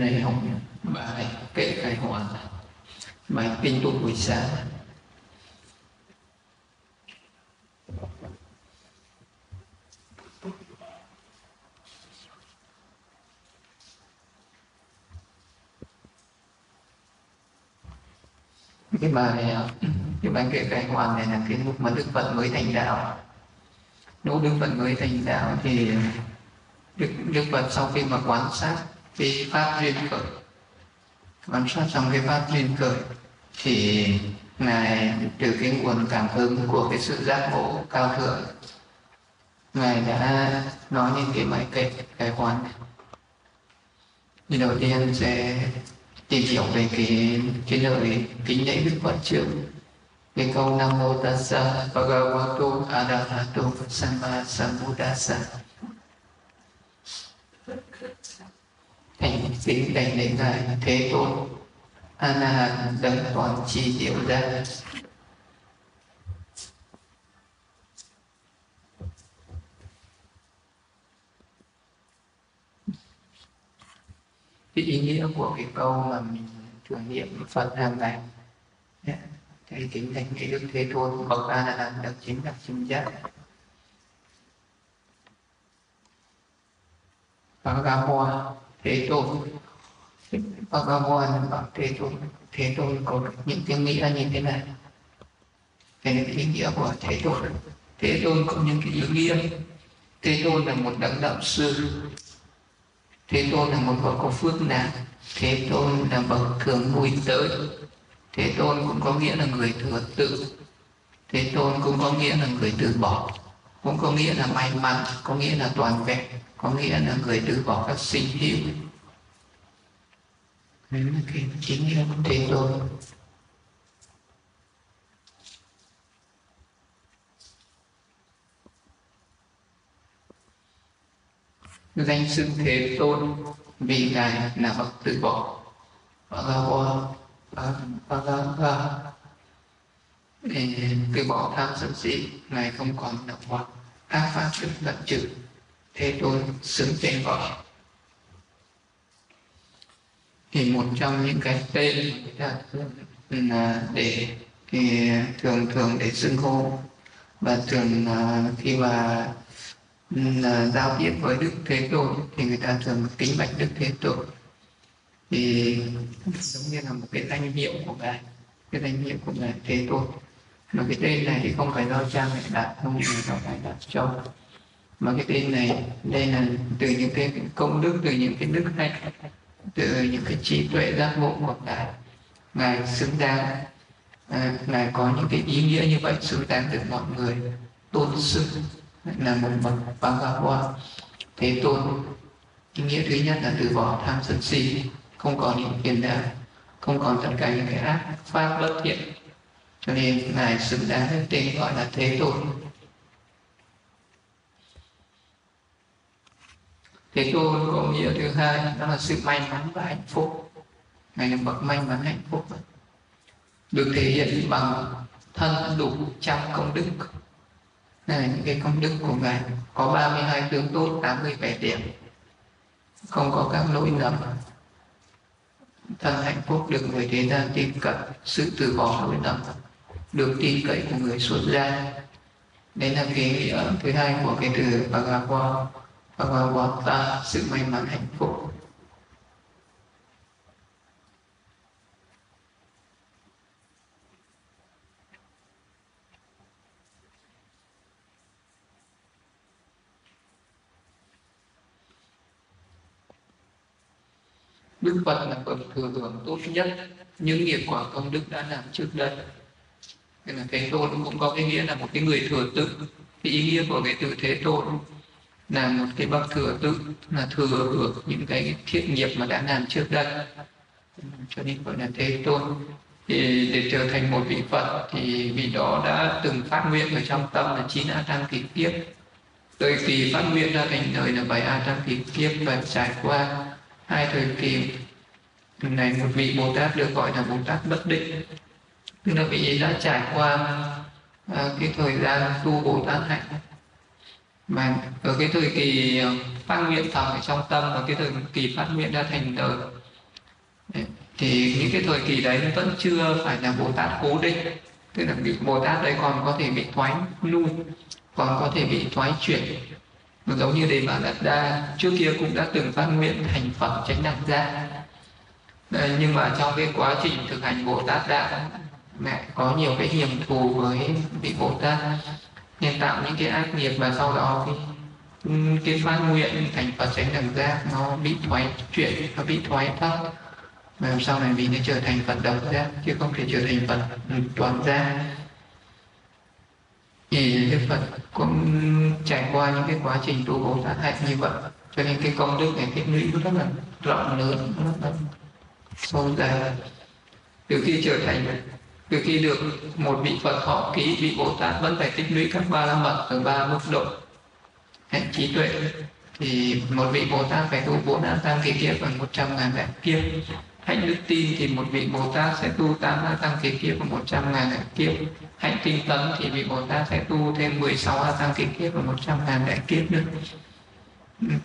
này học bài kệ khai hòa bài kinh tụng buổi sáng. Cái bài cái bài kệ khai hoàn này là cái lúc mà đức phật mới thành đạo. Lúc đức phật mới thành đạo thì đức đức phật sau khi mà quan sát cái pháp duyên khởi. Quan sát trong cái pháp duyên khởi thì ngài từ cái nguồn cảm hứng của cái sự giác ngộ cao thượng, ngài đã nói những cái bài kệ cái quán. này thì đầu tiên sẽ tìm hiểu về cái cái lời kính lễ đức phật trước cái câu nam mô tassa bhagavato arahato samma thành kính đảnh lễ ngài. Thế tôn a la hán đấng toàn tri diệu gia cái ý nghĩa của cái câu mà mình tưởng niệm Phật hàng ngày dạ, thì kính đảnh lễ đức thế tôn, bậc a la hán đấng chính đắc chính giác Bhagavad thế tôn Bhagavan bảo thế tôn thế tôn có những cái nghĩa như thế này thế nên ý nghĩa của thế tôn thế tôn có những cái ý nghĩa thế tôn là một đấng đạo sư thế tôn là một bậc có phước nạn thế tôn là bậc thường vui tới thế tôn cũng có nghĩa là người thừa tự. Thế tôn cũng có nghĩa là người từ bỏ cũng có nghĩa là may mắn, có nghĩa là toàn vẹn, có nghĩa là người từ bỏ các sinh hữu đấy là cái chính nghĩa của thế tôn danh xưng thế tôn vì ngài là bậc từ bỏ. Bhagava Bhagava từ bỏ tham sân si, ngài không còn động hoặc ta pháp thức tận trừ thế tôn xứng tên gọi. Thì một trong những cái tên người ta là để, thì thường thường để xưng hô, và thường à, khi mà à, giao tiếp với đức thế tôn, thì người ta thường kính bạch đức thế tôn. Thì giống như là một cái danh hiệu của ngài, cái danh hiệu của ngài thế tôn mà cái tên này thì không phải do cha mẹ đặt không phải do ngài đặt cho. Mà cái tên này đây là từ những cái công đức từ những cái đức hay từ những cái trí tuệ giác ngộ của ngài. Ngài xứng đáng à, ngài có những cái ý nghĩa như vậy xứng đáng được mọi người tôn xưng là một bậc Bhagavan thế tôn ý nghĩa thứ nhất là từ bỏ tham sân si không còn những phiền não không còn tất cả những cái ác pháp bất thiện cho nên ngài xứng đáng với tên gọi là thế tôn. Thế tôn có nghĩa thứ hai, đó là sự may mắn và hạnh phúc. Ngài là bậc may mắn hạnh phúc. Được thể hiện bằng thân đủ trăm công đức. Này là những cái công đức của ngài. Có 32 tướng tốt 80 vẻ đẹp không có các lỗi lầm. Thân hạnh phúc được người thế gian tin cận sự từ bỏ lỗi lầm được tin cậy của người xuất gia. Đây là cái uh, thứ hai của cái từ Bhagavad Bhagavata sự may mắn hạnh phúc. Đức Phật là bậc thừa hưởng tốt nhất. Những nghiệp quả công đức đã làm trước đây. Nên là Thế Tôn cũng có cái nghĩa là một cái người thừa tự. thì ý nghĩa của cái từ Thế Tôn là một cái bậc thừa tự, là thừa hưởng những cái thiện nghiệp mà đã làm trước đây. Cho nên gọi là Thế Tôn. Thì để trở thành một vị Phật thì vị đó đã từng phát nguyện ở trong tâm là chín a tăng kỳ kiếp. thời kỳ phát nguyện ra thành đời là bảy a tăng kỳ kiếp và trải qua hai thời kỳ này, một vị bồ tát được gọi là bồ tát bất định tức là vị ấy đã trải qua uh, cái thời gian tu bồ tát hạnh. Mà ở cái thời kỳ à, phát nguyện thầm ở trong tâm và cái thời kỳ phát nguyện ra thành đời à, thì những cái thời kỳ đấy vẫn chưa phải là bồ tát cố định. Tức là bị bồ tát đấy còn có thể bị thoái lui còn có thể bị thoái chuyển. Giống như đề bà đạt đa trước kia cũng đã từng phát nguyện thành phật chánh đẳng gia. Nhưng mà trong cái quá trình thực hành bồ tát đạo mẹ có nhiều cái hiểm thù với vị bồ tát nên tạo những cái ác nghiệp và sau đó cái ừ, cái phát nguyện thành phật chánh đẳng giác nó bị thoái chuyển, nó bị thoái thất và sau này vì nó trở thành phật đầu giác, chứ không thể trở thành phật ừ, toàn giác? Thì đức phật cũng trải qua những cái quá trình tu bồ tát hạnh như vậy, cho nên cái công đức này tích lũy rất là rộng lớn rất là sâu dài. Từ khi trở thành từ khi được một vị phật thọ ký, vị bồ tát vẫn phải tích lũy các ba la mật ở ba mức độ. Hạnh trí tuệ, thì một vị bồ tát phải tu bốn an tăng kỳ kiếp và một trăm ngàn đại kiếp. Hạnh đức tin thì một vị bồ tát sẽ tu tám a tăng kỳ kiếp và một trăm ngàn đại kiếp. Hạnh tinh tấn thì vị bồ tát sẽ tu thêm 16 a tăng kỳ kiếp và một trăm ngàn đại kiếp nữa.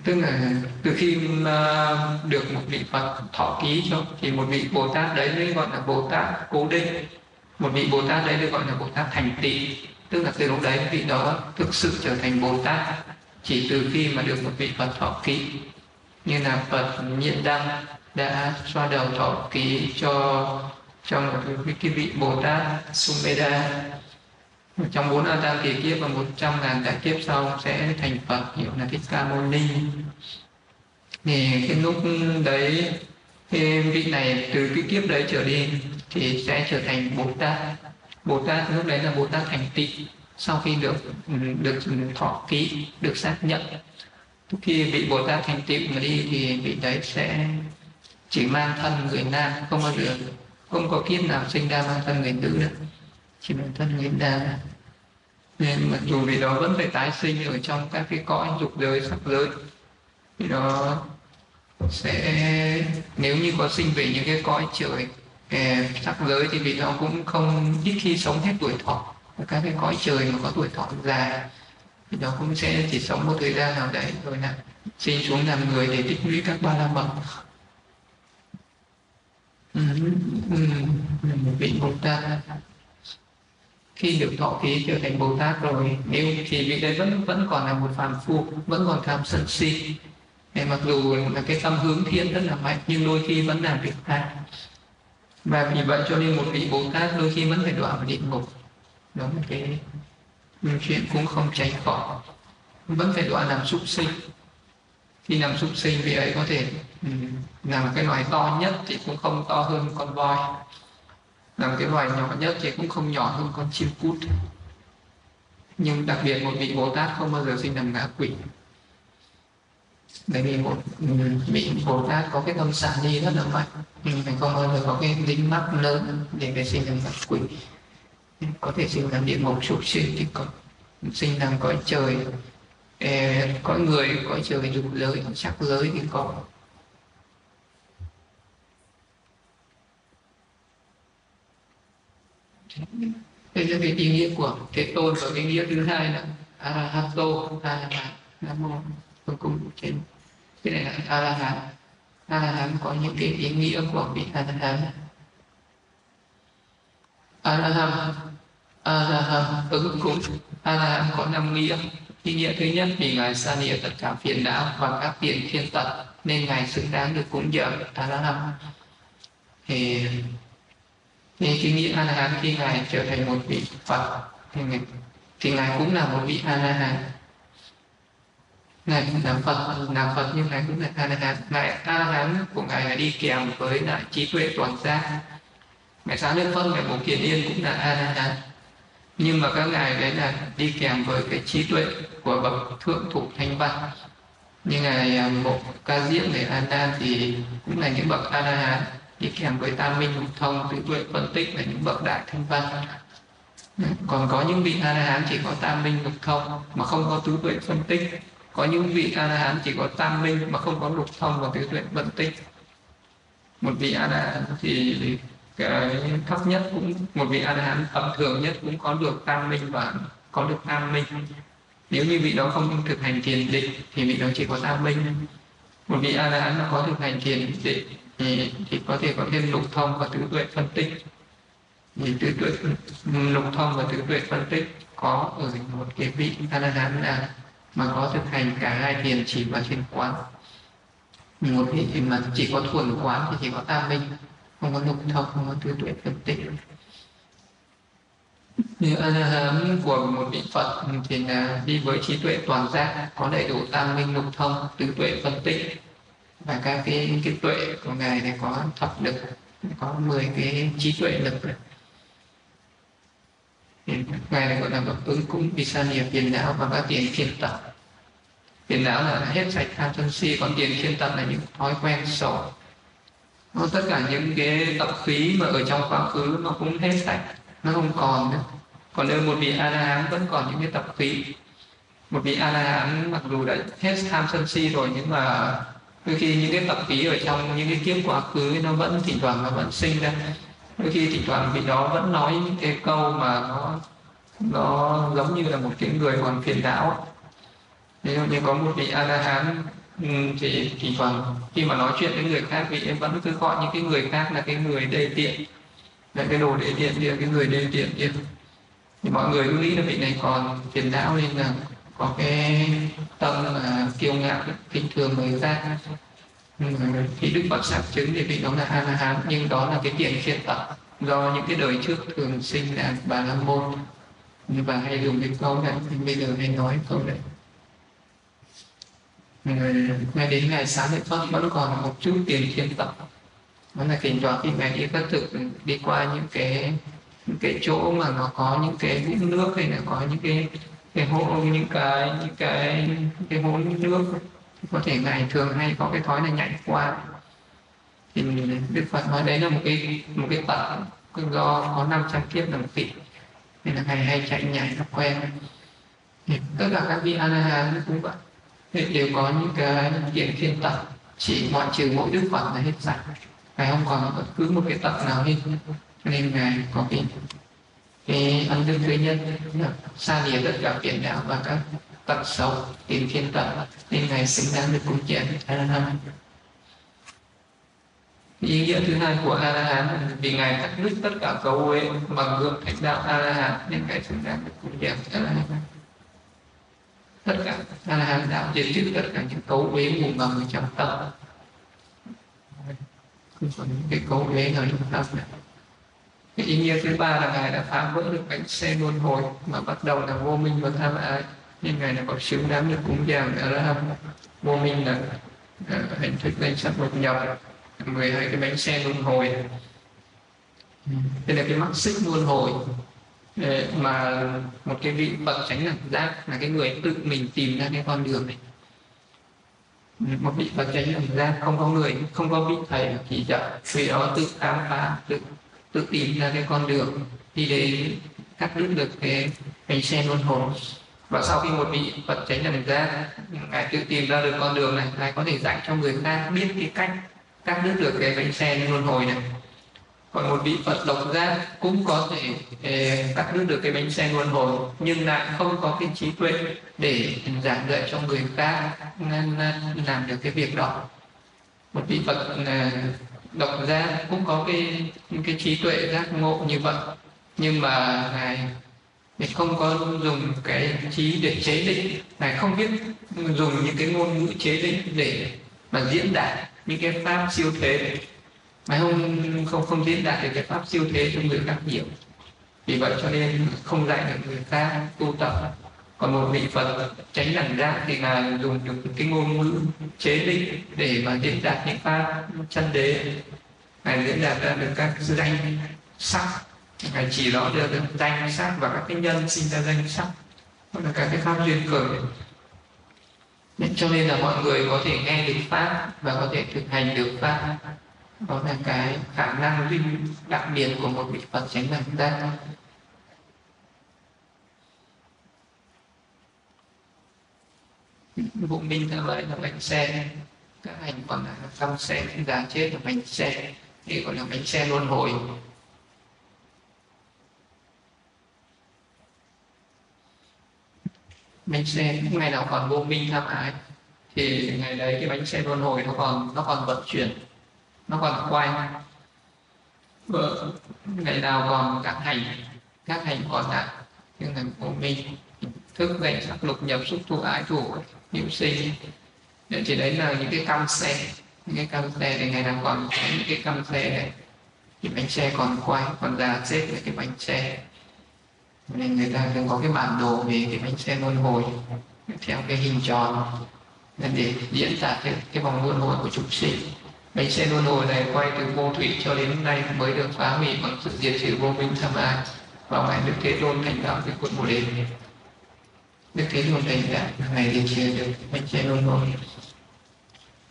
Tức là từ khi à, được một vị phật thọ ký cho, thì một vị bồ tát đấy mới gọi là bồ tát cố định một vị bồ tát đấy được gọi là bồ tát thành tị. Tức là từ lúc đấy vị đó thực sự trở thành bồ tát chỉ từ khi mà được một vị phật thọ ký. Như là phật nhịn đăng đã xoa đầu thọ ký cho cho một cái vị bồ tát sumeda trong bốn a tăng kỳ kiếp và một trăm ngàn đại kiếp sau sẽ thành phật hiệu là thích ca mâu ni. Thì cái lúc đấy, cái vị này từ cái kiếp đấy trở đi thì sẽ trở thành bồ tát bồ tát lúc đấy là bồ tát thành tị. Sau khi được được thọ ký, được xác nhận. Khi vị bồ tát thành tựu mà đi thì vị đấy sẽ chỉ mang thân người nam, không bao giờ, không có kiếp nào sinh ra mang thân người nữ nữa. Chỉ mang thân người nam. Nên mặc dù vì đó vẫn phải tái sinh ở trong các cái cõi dục giới sắc giới, thì đó sẽ, nếu như có sinh về những cái cõi trời sắc giới thì vì nó cũng không ít khi sống hết tuổi thọ. Các cái cõi trời mà có tuổi thọ dài thì nó cũng sẽ chỉ sống một thời gian nào đấy rồi là sinh xuống làm người để tích lũy các ba la mật. Ừ, ừ, vị bồ tát. Khi được thọ ký trở thành bồ tát rồi, nếu thì vị đấy vẫn vẫn còn là một phàm phu, vẫn còn tham sân si. Để mặc dù là cái tâm hướng thiên rất là mạnh, nhưng đôi khi vẫn làm việc ác và vì vậy cho nên một vị bồ tát đôi khi vẫn phải đọa vào địa ngục. Đó là cái chuyện cũng không tránh khỏi. Vẫn phải đọa làm súc sinh. Khi làm súc sinh vì ấy có thể ừ, làm cái loài to nhất thì cũng không to hơn con voi. Làm cái loài nhỏ nhất thì cũng không nhỏ hơn con chim cút. Nhưng đặc biệt một vị bồ tát không bao giờ sinh làm ngã quỷ bởi vì một vị bồ tát có cái tâm xả đi rất là mạnh mình không? Bao giờ có cái dính mắc lớn để về sinh làm ngã quỷ. Có thể sinh làm địa ngục sụp sinh thì có sinh làm cõi trời. Cõi người, cõi trời dục giới, sắc giới thì có. Đây là cái ý nghĩa của thế tôn và cái nghĩa thứ hai là arahato arahat nam mô tôi cùng trên cái này là A La Hán, A La Hán có những cái ý nghĩa của vị a la hán. A la hán a la hán ứng cúng. Hán có năm nghĩa. Ý nghĩa thứ nhất vì ngài xa địa tất cả phiền não và các phiền thiên tật nên ngài xứng đáng được cúng dường A La thì thì cái nghĩa a la hán khi ngài trở thành một vị phật thì ngài, thì ngài cũng là một vị a la hán ngài cũng là phật là phật nhưng ngài cũng là a la hán ngài a la hán của ngài là đi kèm với lại trí tuệ toàn giác ngài sáng đức phân ngài bổ kiền yên cũng là a la hán. Nhưng mà các ngài đấy là đi kèm với cái trí tuệ của bậc thượng thủ thanh văn. Như ngài à, mộ ca diễm để an đan thì cũng là những bậc a la hán, đi kèm với tam minh lục thông tứ tuệ phân tích là những bậc đại thanh văn. Còn có những vị a la hán chỉ có tam minh lục thông mà không có tứ tuệ phân tích có những vị a la hán chỉ có tam minh mà không có lục thông và tứ tuệ phân tích một vị a la hán thì cái thấp nhất cũng một vị a la hán tầm thường nhất cũng có được tam minh và có được tam minh nếu như vị đó không thực hành thiền định thì vị đó chỉ có tam minh một vị a la hán nó có thực hành thiền định thì, thì có thể có thêm lục thông và tứ tuệ phân tích. Thì tứ tuệ lục thông và tứ tuệ phân tích có ở một cái vị a la hán là mà có thực hành cả hai thiền chỉ và thiền quán. Một thì mà chỉ có thuần quán thì chỉ có tam minh, không có lục thông, không có tứ tuệ phân tích như a la của một vị phật thì là đi với trí tuệ toàn giác, có đầy đủ tam minh, lục thông tứ tuệ phân tích và các cái cái tuệ của ngài này có thập lực, có 10 cái trí tuệ lực ngài này gọi là bậc ứng cúng vì sa niệm phiền não và các tiền thiên tập phiền não là hết sạch tham sân si, còn tiền thiên tập là những thói quen xấu. Nó tất cả những cái tập khí mà ở trong quá khứ nó cũng hết sạch, nó không còn nữa. Còn nếu một vị a la hán vẫn còn những cái tập khí, một vị a la hán mặc dù đã hết tham sân si rồi, nhưng mà đôi khi những cái tập khí ở trong những cái kiếp quá khứ nó vẫn thỉnh thoảng nó vẫn sinh ra đôi khi thỉnh thoảng vị đó vẫn nói những cái câu mà nó nó giống như là một cái người còn phiền não. Ví dụ như có một vị a la hán ừ, thì thỉnh thoảng khi mà nói chuyện với người khác vị em vẫn cứ gọi những cái người khác là cái người đê tiện. Là cái đồ đê tiện kia, cái người đê tiện kia. Thì mọi người cứ nghĩ là vị này còn phiền não nên là có cái tâm là kiêu ngạo kinh thường người khác. Vâng, vâng, vâng. khi đức phật xác chứng thì vị đó là a la hán nhưng đó là cái tiền khiên tập do những cái đời trước thường sinh là bà la môn. Và hay dùng cái câu này, thì bây giờ hay nói câu đấy ờ, ngay đến ngày sáng lễ phật, vẫn còn một chút tiền khiên tập đó là thỉnh thoảng khi ngài đi các thực đi qua những cái những cái chỗ mà nó có những cái vũng nước hay là có những cái cái hố, những cái những cái cái hố nước có thể ngài thường hay có cái thói là nhảy qua. Thì đức phật nói đấy là một cái một cái tật do có 500 kiếp đồng tỷ. Nên là ngài hay chạy nhảy nó quen. Thì tất cả các vị a la hán cũng vậy. Thì đều có những cái kiện thiên tật chỉ ngoại trừ mỗi đức phật là hết sạch. Ngài không còn bất cứ một cái tật nào hết. Nên ngài có cái cái ân đức thứ nhất là xa lìa tất cả phiền não và các tật xấu tìm thiên tật nên ngài xứng đáng được cung kiện a la hán ý nghĩa thứ hai của a la hán vì ngài cắt đứt tất cả cấu uế bằng gương thánh đạo a la hán nên ngài xứng đáng được cung kiện a la hán tất cả a la hán đạo diệt trừ tất cả những cấu uế mù mờ trong tâm không còn những cái cấu uế ở trong tâm này. cái ý nghĩa thứ ba là ngài đã phá vỡ được bánh xe luân hồi mà bắt đầu là vô minh và tham ái nhưng ngài là có xứng đáng được cúng dường ở ra vô minh là uh, hình thức danh sắc một nhập 12 cái bánh xe luân hồi. Đây là cái mắt xích luân hồi à, mà một cái vị bậc tránh đẳng giác là cái người tự mình tìm ra cái con đường này. Một vị bậc tránh đẳng giác không có người không có vị thầy chỉ trợ vì đó tự khám phá tự tự tìm ra cái con đường. Đi đến cắt đứt được cái bánh xe luân hồi và sau khi một vị Phật tránh nhận ra ngài tự tìm ra được con đường này ngài có thể dạy cho người ta biết cái cách cắt đứt được cái bánh xe luân hồi này. Còn một vị Phật độc giác cũng có thể eh, cắt đứt được cái bánh xe luân hồi nhưng lại không có cái trí tuệ để giảng dạy cho người khác làm được cái việc đó. Một vị Phật uh, độc giác cũng có cái cái trí tuệ giác ngộ như vậy nhưng mà ngài thì không có dùng cái trí để chế định, này không biết dùng những cái ngôn ngữ chế định để mà diễn đạt những cái pháp siêu thế mà không không không diễn đạt được cái pháp siêu thế cho người khác hiểu. Vì vậy cho nên không dạy được người ta tu tập. Còn một vị phật tránh đẳng ra thì là dùng được cái ngôn ngữ chế định để mà diễn đạt những pháp chân đế. Này diễn đạt ra được các danh sắc ngài chỉ rõ được danh sắc và các cái nhân sinh ra danh sắc đó là các cái pháp duyên khởi. Nên cho nên là mọi người có thể nghe được pháp và có thể thực hành được pháp. Đó là cái khả năng linh đặc biệt của một vị phật chánh đẳng giác vụ minh như vậy là bánh xe. Các hành còn là tâm xe già chết là bánh xe. Thì gọi là bánh xe luân hồi. Bánh xe, ngày nào còn vô minh tham ái, thì ngày đấy cái bánh xe luân hồi nó còn nó còn vận chuyển, nó còn quay. Ngày nào còn các hành các hành còn lại, nhưng thành vô minh, thức dậy sắc lục nhập xúc thụ ái thủ hữu sinh để chỉ đấy là những cái căm xe, những cái căm xe thì ngày nào còn những cái căm xe này thì bánh xe còn quay, còn già chết với cái bánh xe nên người ta thường có cái bản đồ về cái bánh xe luân hồi theo cái hình tròn. Nên để diễn tả cái, cái vòng luân hồi của chúng sinh bánh xe luân hồi này quay từ vô thủy cho đến nay mới được phá hủy bằng sự diệt trừ vô minh tham ái. Vào ngày đức thế tôn thành đạo cái cuộn bồ đề. Đức thế tôn thành đạo ngày diệt trừ được bánh xe luân hồi.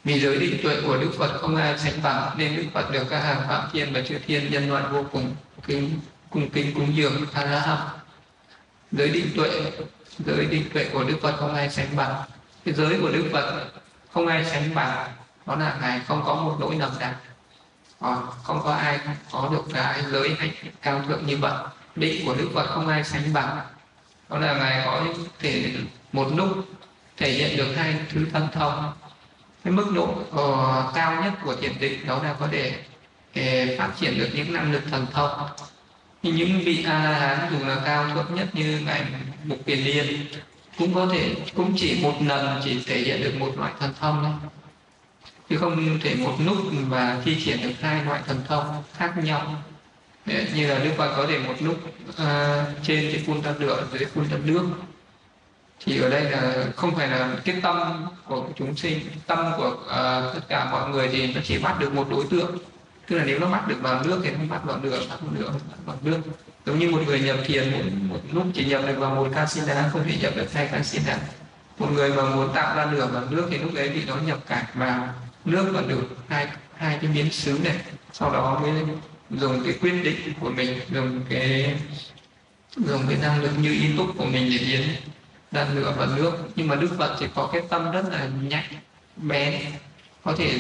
Vì giới định tuệ của đức phật không ai sánh bằng nên đức phật được các hàng phạm thiên và chư thiên nhân loại vô cùng kính cung kính cúng dường a la hàm giới định tuệ. Giới định tuệ của đức phật không ai sánh bằng. Cái giới của đức phật không ai sánh bằng đó là ngài không có một nỗi nầm nào. Còn không có ai có được cái giới hạnh cao thượng như vậy. Định của đức phật không ai sánh bằng. Đó là ngài có thể một lúc thể hiện được hai thứ tâm thông. Cái mức độ uh, cao nhất của thiền định đó là có thể ờ, phát triển được những năng lực thần thông những vị a la hán dù là cao thượng nhất như ngài mục kiền liên cũng có thể cũng chỉ một lần chỉ thể hiện được một loại thần thông thôi. Chứ không thể một lúc và thi triển được hai loại thần thông khác nhau. Để, như là đức phật có thể một lúc uh, à, trên thì phun ra lửa dưới phun ra nước. Thì ở đây là không phải là cái tâm của chúng sinh tâm của uh, tất cả mọi người thì nó chỉ bắt được một đối tượng tức là nếu nó bắt được vào nước thì nó bắt vào lửa bắt vào lửa bắt vào nước. Giống như một người nhập thiền một, một lúc chỉ nhập được vào một casina không thể nhập được hai casina một người mà muốn tạo ra lửa vào nước thì lúc đấy bị nó nhập cả vào nước và được hai hai cái miếng xứ này. Sau đó mới dùng cái quyết định của mình dùng cái dùng cái năng lực như ý túc của mình để biến ra lửa và nước. Nhưng mà đức phật thì có cái tâm rất là nhạy bén. Có thể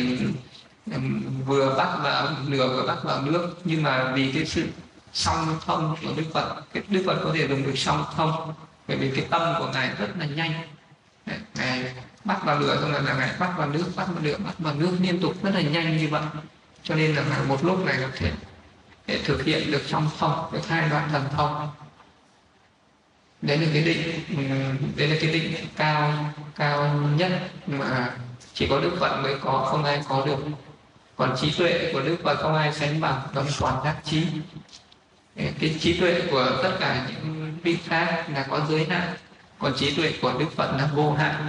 vừa bắt vào lửa vừa bắt vào nước. Nhưng mà vì cái sự song thông của đức phật, cái đức phật có thể dùng được song thông, bởi vì cái tâm của ngài rất là nhanh. Ngài bắt vào lửa, xong rồi là ngài bắt vào nước, bắt vào lửa, bắt vào nước liên tục rất là nhanh như vậy. Cho nên là ngài một lúc này có thể để thực hiện được song thông, được hai đoạn thần thông. Đấy là cái định đấy là cái định cao cao nhất mà chỉ có đức phật mới có, không ai có được còn trí tuệ của đức phật không ai sánh bằng tâm toàn giác trí. Cái trí tuệ của tất cả những vị khác là có giới hạn, còn trí tuệ của đức phật là vô hạn.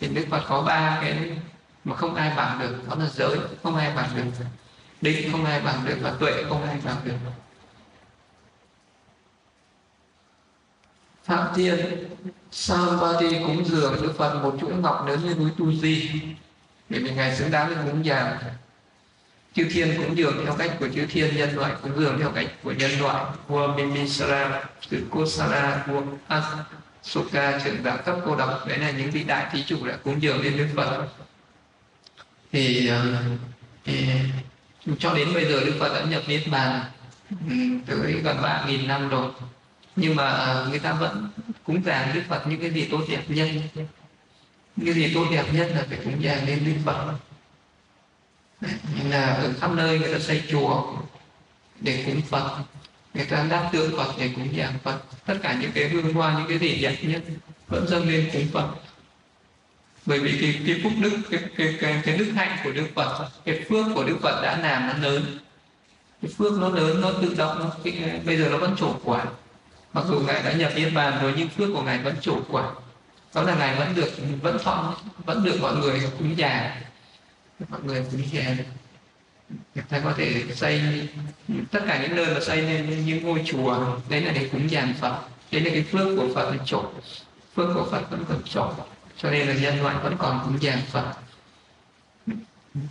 Thì đức phật có ba cái mà không ai bằng được, đó là giới, không ai bằng được định, không ai bằng được và tuệ, không ai bằng được. Phạm Thiên Sampati cúng dường Đức Phật một chuỗi ngọc lớn như núi Tu Di? Để vì Ngài xứng đáng với cúng dường chư thiên cũng dường theo cách của chư thiên nhân loại cũng dường theo cách của nhân loại. Vua Bimbisara từ Kosara vua Asoka trưởng đạo cấp cô độc. Đấy là những vị đại thí chủ đã cúng dường lên Đức Phật. Thì, ờ, thì cho đến bây giờ Đức Phật đã nhập niết bàn tới gần ba nghìn năm rồi. Nhưng mà ờ, người ta vẫn cúng dường Đức Phật những cái gì tốt đẹp nhất như cái gì tốt đẹp nhất là phải cúng dường lên Đức Phật. Là ở khắp nơi người ta xây chùa để cúng Phật. Người ta đáp tượng Phật để cúng dường Phật. Tất cả những cái hương hoa những cái gì đẹp nhất vẫn dâng lên cúng Phật. Bởi vì cái, cái phúc đức cái, cái, cái, cái đức hạnh của Đức Phật cái phước của Đức Phật đã làm nó lớn. Cái phước nó lớn nó tự động nó, cái, bây giờ nó vẫn trổ quả. Mặc dù ngài đã nhập niết bàn rồi nhưng phước của ngài vẫn trổ quả đó là này vẫn được, vẫn thọ vẫn được mọi người cúng già. Mọi người cúng già. Người ta có thể xây tất cả những nơi mà xây nên những ngôi chùa. Đấy là để cúng dàn phật đấy là cái phước của phật là trổ phước của phật vẫn còn trổ cho nên là nhân loại vẫn còn cúng dàn phật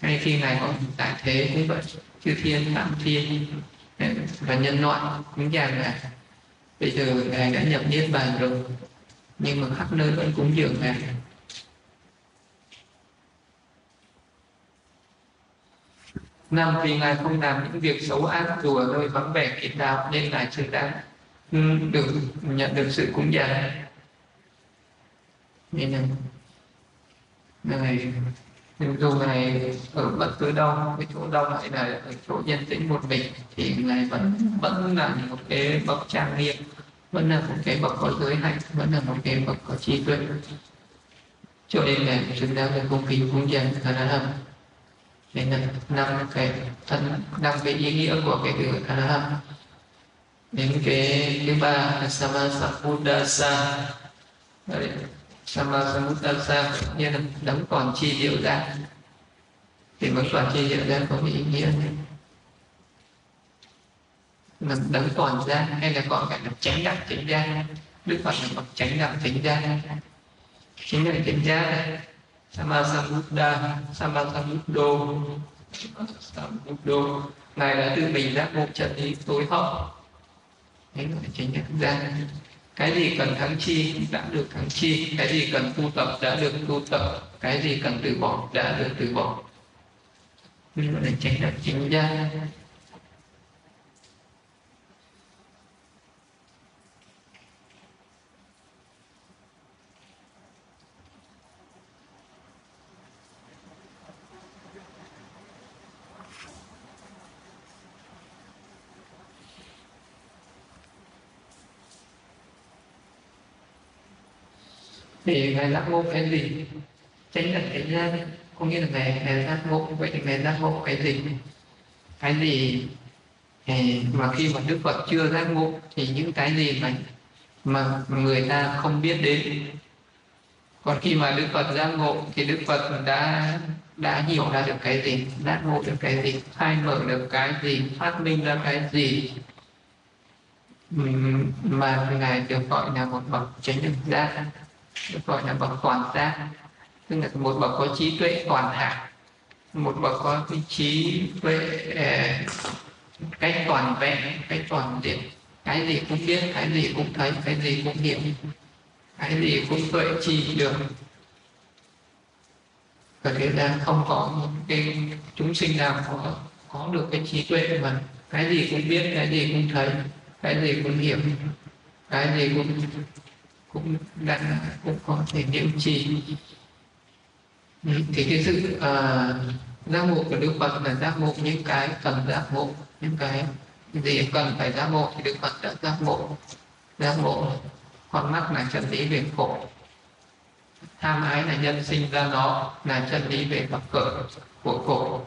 ngay khi ngài còn tại thế như vậy. Chư thiên tạm thiên, và nhân loại cúng dàn là bây giờ ngài đã nhập niết bàn rồi nhưng mà khắp nơi vẫn cúng dường ngài. Năm vì ngài không làm những việc xấu ác dù ở nơi vắng vẻ kiệt đạo nên ngài xứng đáng được nhận được sự cúng dường. Nên là ngài dù ngài ở bất cứ đâu cái chỗ đông hay là ở chỗ nhân tĩnh một mình, thì ngài vẫn vẫn là một cái bậc trang nghiêm vẫn là một cái bậc có giới hạnh, vẫn là một cái bậc có trí tuệ. Cho nên là chúng ta phải cung kính cúng dường thờ la hâm. Nên là năm cái thân, năm cái ý nghĩa của cái từ a la hâm. Đến cái thứ ba là samasambuddhasa samasambuddhasa nghĩa là đấng còn chi diệu ra thì vẫn còn chi diệu ra có cái ý nghĩa này nằm đấng còn ra hay là còn cả là tránh đạo tránh ra đức phật là bậc tránh đạo tránh ra chính là tránh ra Samasambuddha Samasambuddho Sambuddho ngài đã tự mình giác ngộ trận lý tối hậu. Đấy là chính nhận ra cái gì cần thắng chi đã được thắng chi, cái gì cần tu tập đã được tu tập, cái gì cần từ bỏ đã được từ bỏ. Nhưng mà là tránh đạo chính ra thì ngài giác ngộ cái gì? Tránh là cái ra có nghĩa là ngài ngài giác ngộ vậy thì ngài giác ngộ cái gì? Cái gì? Mà khi mà đức phật chưa giác ngộ thì những cái gì mà mà người ta không biết đến? Còn khi mà đức phật giác ngộ thì đức phật đã đã hiểu ra được cái gì? Giác ngộ được cái gì? Khai mở được cái gì? Phát minh ra cái gì? Mà ngài được gọi là một bậc chánh đẳng giác được gọi là bậc toàn giác tức là một bậc có trí tuệ toàn hảo một bậc có cái trí tuệ ờ, cách toàn vẹn, cách toàn diện. Cái gì cũng biết, cái gì cũng thấy, cái gì cũng hiểu, cái gì cũng tuệ trì được. Và thế gian không có một cái chúng sinh nào có có được cái trí tuệ mà cái gì cũng biết, cái gì cũng thấy, cái gì cũng hiểu, cái gì cũng cũng đã cũng có thể niệm trì thì cái sự uh, à, giác ngộ của đức phật là giác ngộ những cái cần giác ngộ những cái gì cần phải giác ngộ thì đức phật đã giác ngộ. Giác ngộ con mắt là chân lý về khổ tham ái là nhân sinh ra nó là chân lý về mặt cỡ của khổ.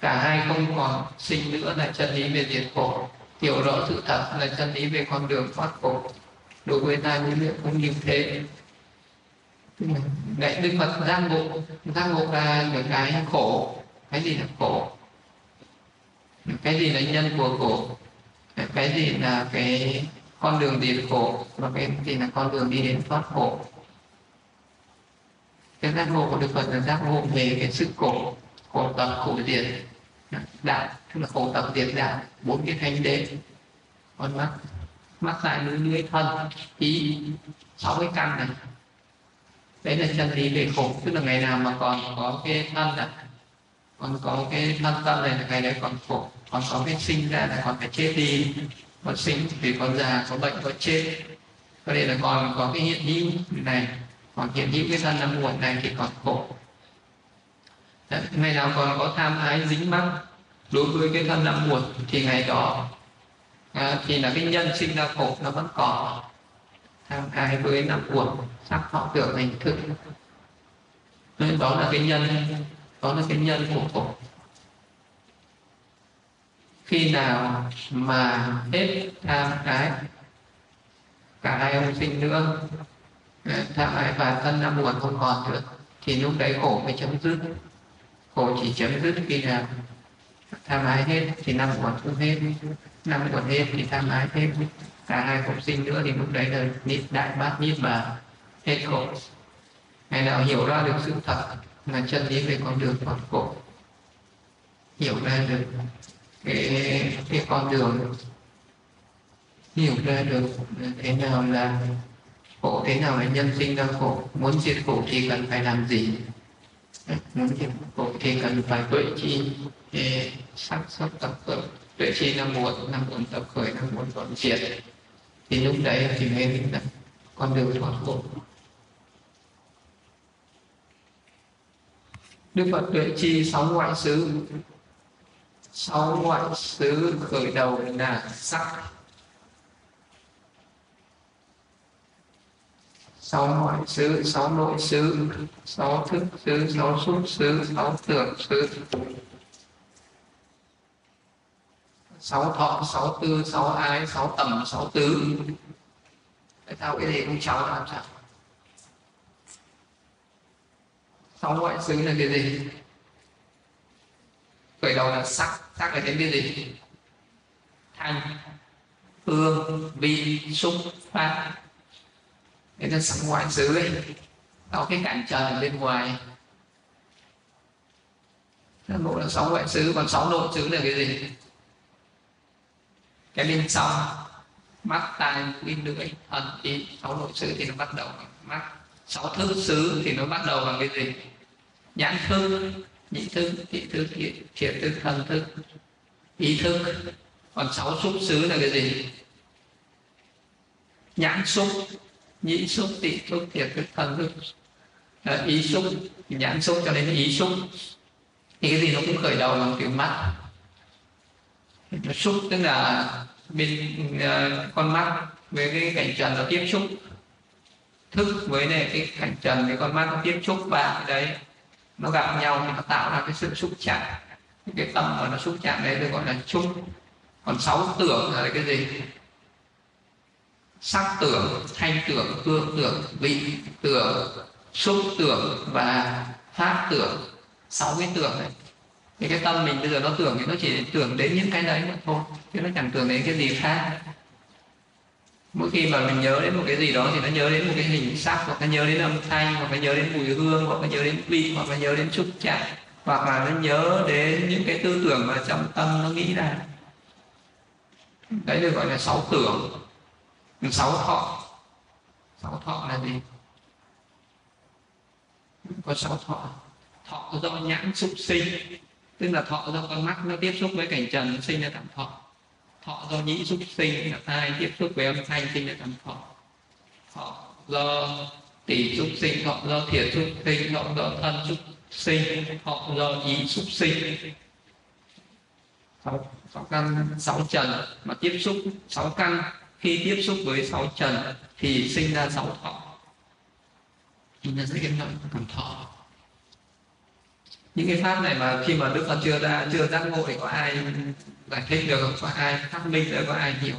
Cả hai không còn sinh nữa là chân lý về diệt khổ. Hiểu rõ sự thật là chân lý về con đường thoát khổ đối với ta như vậy cũng như thế đại đức phật giác ngộ. Giác ngộ là những cái khổ. Cái gì là khổ? Cái gì là nhân của khổ? Cái gì là cái con đường đi khổ? Và cái gì là con đường đi đến thoát khổ? Cái giác ngộ của đức phật là giác ngộ về cái sự khổ. Khổ tập, khổ diệt đạo, tức là khổ tập diệt đạo. Bốn cái thanh đế. Con mắt mắt lại lưới lưỡi thân ý sáu cái căn này. Đấy là chân lý về khổ tức là ngày nào mà còn có cái thân này còn có cái thân tâm này là ngày đấy còn khổ còn có cái sinh ra là còn phải chết đi. Còn sinh thì còn già có bệnh có chết. Cho nên là còn có cái hiện hữu này còn hiện hữu cái thân năm muộn này thì còn khổ. Đấy, ngày nào còn có tham ái dính mắc đối với cái thân năm muộn thì ngày đó à, thì là cái nhân sinh ra khổ nó vẫn còn tham ái với năm uổng sắc họ tưởng hình thức. Nên đó là cái nhân đó là cái nhân của khổ. Khi nào mà hết tham ái cả hai ông sinh nữa à, tham ái và thân năm uổng không còn nữa thì lúc đấy khổ mới chấm dứt. Khổ chỉ chấm dứt khi nào tham ái hết thì năm uổng cũng hết năm uẩn thêm thì tham ái thêm, cả hai không sinh nữa thì lúc đấy là niết đại bát niết bàn. Hết khổ ngày nào hiểu ra được sự thật là chân lý về con đường thoát khổ. Hiểu ra được cái cái con đường. Hiểu ra được thế nào là khổ thế nào là nhân sinh đau khổ. Muốn diệt khổ thì cần phải làm gì? Muốn diệt khổ thì cần phải tuệ chi sắc sắc tập hợp tuệ chi là muộn là muốn tập khởi là muốn đoạn triệt, thì lúc đấy thì mới là con đường thoát khổ. Đức phật tuệ chi sáu ngoại xứ. Sáu ngoại xứ khởi đầu là sắc. Sáu ngoại xứ, sáu nội xứ, sáu thức xứ, sáu xúc xứ, sáu tưởng xứ sáu thọ, sáu tư, sáu ái, sáu tầm, sáu tứ. Tại sao cái gì không cháu làm sao? Sáu ngoại xứ là cái gì? Khởi đầu là sắc sắc là cái gì? Thanh, hương, vị, xúc pháp cái là sắc ngoại xứ ấy. Đó cái cảnh trời bên ngoài. Nó bộ là sáu ngoại xứ, còn sáu nội xứ là cái gì? Cái bên trong mắt tai mũi lưỡi thần ý sáu nội xứ thì nó bắt đầu bằng mắt. Sáu thức xứ thì nó bắt đầu bằng cái gì? Nhãn thức nhị thức thị thức thiệt thức thần thức ý thức. Còn sáu xúc xứ là cái gì? Nhãn xúc nhị xúc tị xúc thiệt thức thần thức. À, ý xúc nhãn xúc cho đến ý xúc. Thì cái gì nó cũng khởi đầu bằng cái mắt xúc tức là bên uh, con mắt với cái cảnh trần nó tiếp xúc. Thức với này cái cảnh trần với con mắt nó tiếp xúc và cái đấy nó gặp nhau thì nó tạo ra cái sự xúc chạm. Cái tâm mà nó xúc chạm đấy được gọi là xúc. Còn sáu tưởng là cái gì? Sắc tưởng thanh tưởng hương tưởng vị tưởng xúc tưởng và pháp tưởng. Sáu cái tưởng này thì cái tâm mình bây giờ nó tưởng thì nó chỉ tưởng đến những cái đấy mà thôi, chứ nó chẳng tưởng đến cái gì khác. Mỗi khi mà mình nhớ đến một cái gì đó thì nó nhớ đến một cái hình sắc, hoặc nó nhớ đến âm thanh, hoặc nó nhớ đến mùi hương, hoặc nó nhớ đến vị, hoặc nó nhớ đến xúc chạm, hoặc là nó nhớ đến những cái tư tưởng mà trong tâm nó nghĩ ra. Đấy được gọi là sáu tưởng. Sáu thọ. Sáu thọ là gì? Có sáu thọ. Thọ do nhãn xúc sinh tức là thọ do con mắt nó tiếp xúc với cảnh trần nó sinh ra cảm thọ. Thọ do nhĩ xúc sinh là tai tiếp xúc với âm thanh sinh ra cảm thọ. Thọ do tỷ xúc sinh thọ do thiệt xúc sinh thọ do thân xúc sinh thọ do ý xúc sinh. Sáu, sáu căn sáu trần mà tiếp xúc sáu căn. Khi tiếp xúc với sáu trần thì sinh ra sáu thọ. Sinh ra cái cảm thọ những cái pháp này mà khi mà đức phật chưa ra, chưa giác ngộ thì có ai giải thích được không? Có ai phát minh được, có ai hiểu?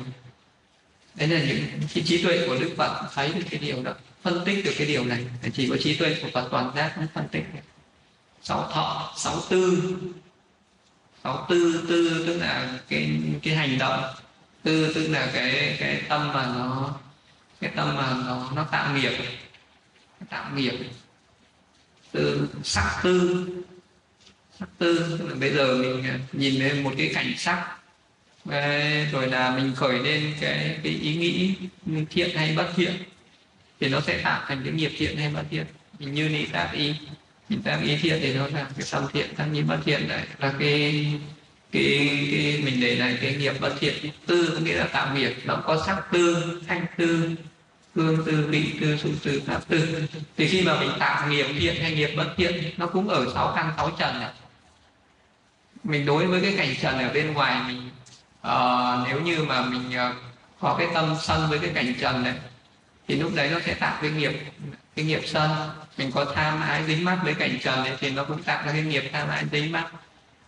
Đấy là những cái trí tuệ của đức phật thấy được cái điều đó, phân tích được cái điều này. Chỉ có trí tuệ của phật toàn giác mới phân tích được. Sáu thọ, sáu tư. Sáu tư tư tức là cái cái hành động. Tư tức là cái cái tâm mà nó, cái tâm mà nó nó tạo nghiệp. Tạo nghiệp. Tư sắc tư sắc tư. Tức là bây giờ mình à, nhìn lên một cái cảnh sắc. Rồi là mình khởi lên cái cái ý nghĩ thiện hay bất thiện, thì nó sẽ tạo thành cái nghiệp thiện hay bất thiện. Mình như ni tác ý, mình tác ý thiện thì nó là cái tâm thiện, tác ý bất thiện đấy. Là cái cái cái mình để lại cái nghiệp bất thiện. Tư nghĩa là tạo nghiệp. Nó có sắc tư, thanh tư hương tư, vị tư xúc tư, pháp tư. Thì khi mà mình tạo nghiệp thiện hay nghiệp bất thiện, nó cũng ở sáu căn, sáu trần này mình đối với cái cảnh trần ở bên ngoài mình uh, nếu như mà mình uh, có cái tâm sân với cái cảnh trần này thì lúc đấy nó sẽ tạo cái nghiệp cái nghiệp sân. Mình có tham ái dính mắc với cảnh trần này thì nó cũng tạo ra cái nghiệp tham ái dính mắc.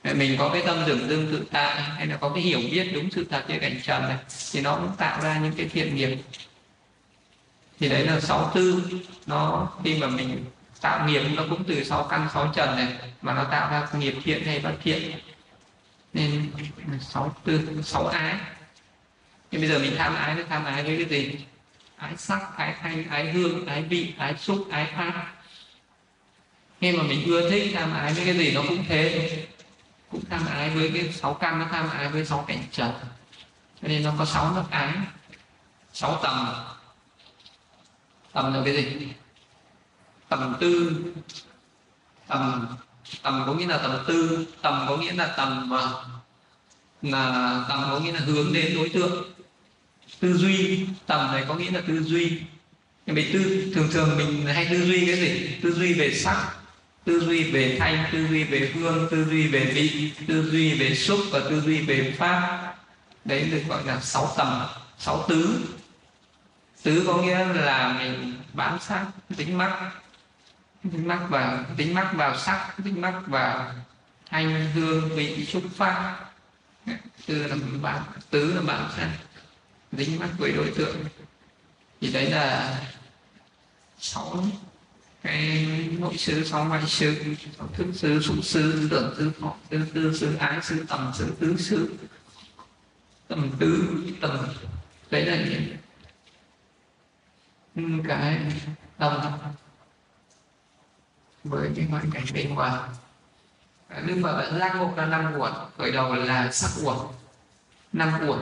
Ờ, mình có cái tâm dừng dưng tự tại hay là có cái hiểu biết đúng sự thật về cảnh trần này thì nó cũng tạo ra những cái thiện nghiệp. Thì đấy là sáu tư. Nó khi mà mình tạo nghiệp nó cũng từ sáu căn, sáu trần này, mà nó tạo ra nghiệp thiện hay bất thiện. Nên sáu tư, sáu ái. Nhưng bây giờ mình tham ái nó tham ái với cái gì? Ái sắc, ái thanh, ái hương, ái vị, ái xúc, ái pháp khi mà mình ưa thích tham ái với cái gì nó cũng thế. Cũng tham ái với cái sáu căn, nó tham ái với sáu cảnh trần. Cho nên nó có sáu nước ái, sáu tầm. Tầm là cái gì? Tầm tư. Tầm tầm có nghĩa là tầm tư, tầm có nghĩa là tầm à, là tầm có nghĩa là hướng đến đối tượng. Tư duy, tầm này có nghĩa là tư duy. Nhưng mình tư, thường thường mình hay tư duy cái gì? Tư duy về sắc, tư duy về thanh, tư duy về hương, tư duy về vị, tư duy về xúc và tư duy về pháp. Đấy được gọi là sáu tầm, sáu tứ. Tứ có nghĩa là mình bám sát tính mắc dính mắc vào dính mắc vào sắc dính mắc vào thanh hương vị xúc pháp tư là bạn tứ là bạn thân. Dính mắc với đối tượng. Thì đấy là sáu cái nội sư sáu ngoại sư thức sư xúc sư tưởng sư thọ xứ, tư sư ái sư tầm sư tứ sư tầm tứ tầm. Đấy là những cái tầm với cái ngoại cảnh bên ngoài đức phật vẫn giác ngộ ra năm uẩn, khởi đầu là sắc uẩn, năm uẩn,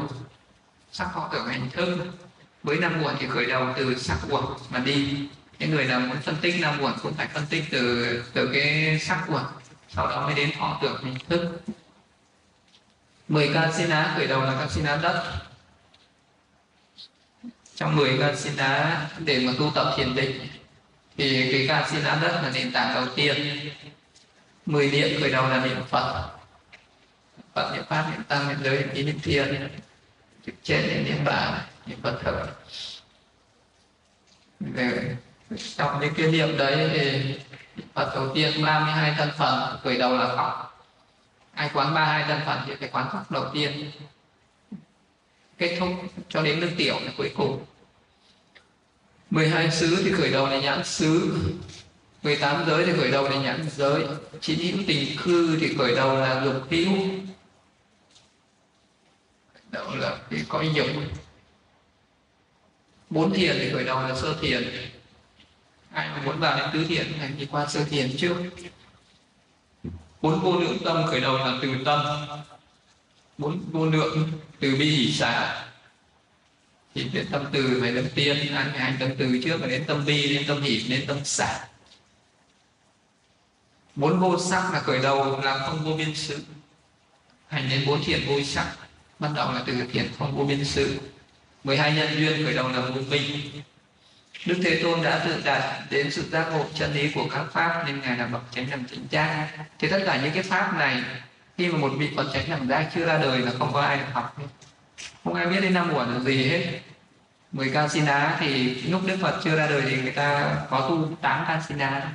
sắc họ tưởng hành thức. Với năm uẩn thì khởi đầu từ sắc uẩn mà đi. Những người nào muốn phân tích năm uẩn cũng phải phân tích từ từ cái sắc uẩn, sau đó mới đến họ tưởng hành thức. Mười ca xin á khởi đầu là ca xin á đất. Trong mười ca xin á để mà tu tập thiền định thì cái ca xin á đất là nền tảng đầu tiên. Mười niệm khởi đầu là niệm phật. Phật niệm pháp, niệm tăng, niệm giới niệm ý, niệm thiên. Trực trên niệm niệm bản niệm phật thở trong những cái niệm đấy thì phật đầu tiên 32 thân phận khởi đầu là phật. Ai quán 32 thân phận thì phải quán pháp đầu tiên. Kết thúc cho đến nước tiểu là cuối cùng. 12 xứ thì khởi đầu là nhãn xứ. 18 giới thì khởi đầu là nhãn giới. Chín hữu tình khư thì khởi đầu là dục hữu. Đầu là cái cõi dục bốn thiền thì khởi đầu là sơ thiền. Ai mà muốn vào đến tứ thiền thì đi qua sơ thiền trước. Bốn vô lượng tâm khởi đầu là từ tâm. Bốn vô lượng từ bi hỷ xả thì đến tâm từ phải đến tiên anh phải hành tâm từ trước và đến tâm bi, đến tâm hỷ, đến tâm xả. Bốn vô sắc là khởi đầu, là không vô biên sự. Hành đến bốn thiện vô sắc, bắt đầu là từ thiện không vô biên sự. 12 nhân duyên khởi đầu là vô minh. Đức Thế Tôn đã tự đạt đến sự giác ngộ chân lý của các pháp nên ngài là bậc chánh đẳng chánh giác. Thì tất cả những cái pháp này, khi mà một vị Phật chánh đẳng giác chưa ra đời là không có ai được học. Không ai biết đến năm uẩn là gì hết mười can xin đá thì lúc Đức Phật chưa ra đời thì người ta có tu tám can xin đá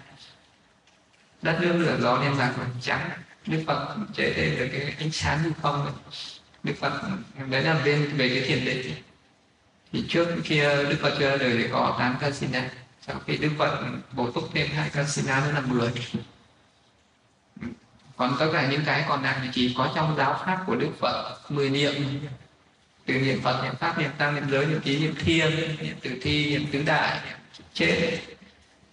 đất nước lửa gió đêm vàng và trắng. Đức phật chế thêm được cái ánh sáng như không đức phật, đấy là bên về cái thiền định. Thì trước kia đức phật chưa ra đời thì có tám đá sau khi đức phật bổ túc thêm hai casina nữa là mười. Còn tất cả những cái còn lại thì chỉ có trong giáo pháp của đức phật mười niệm từ niệm phật niệm pháp niệm tăng niệm giới niệm trí niệm thiên niệm tử thi niệm tứ đại niệm chết.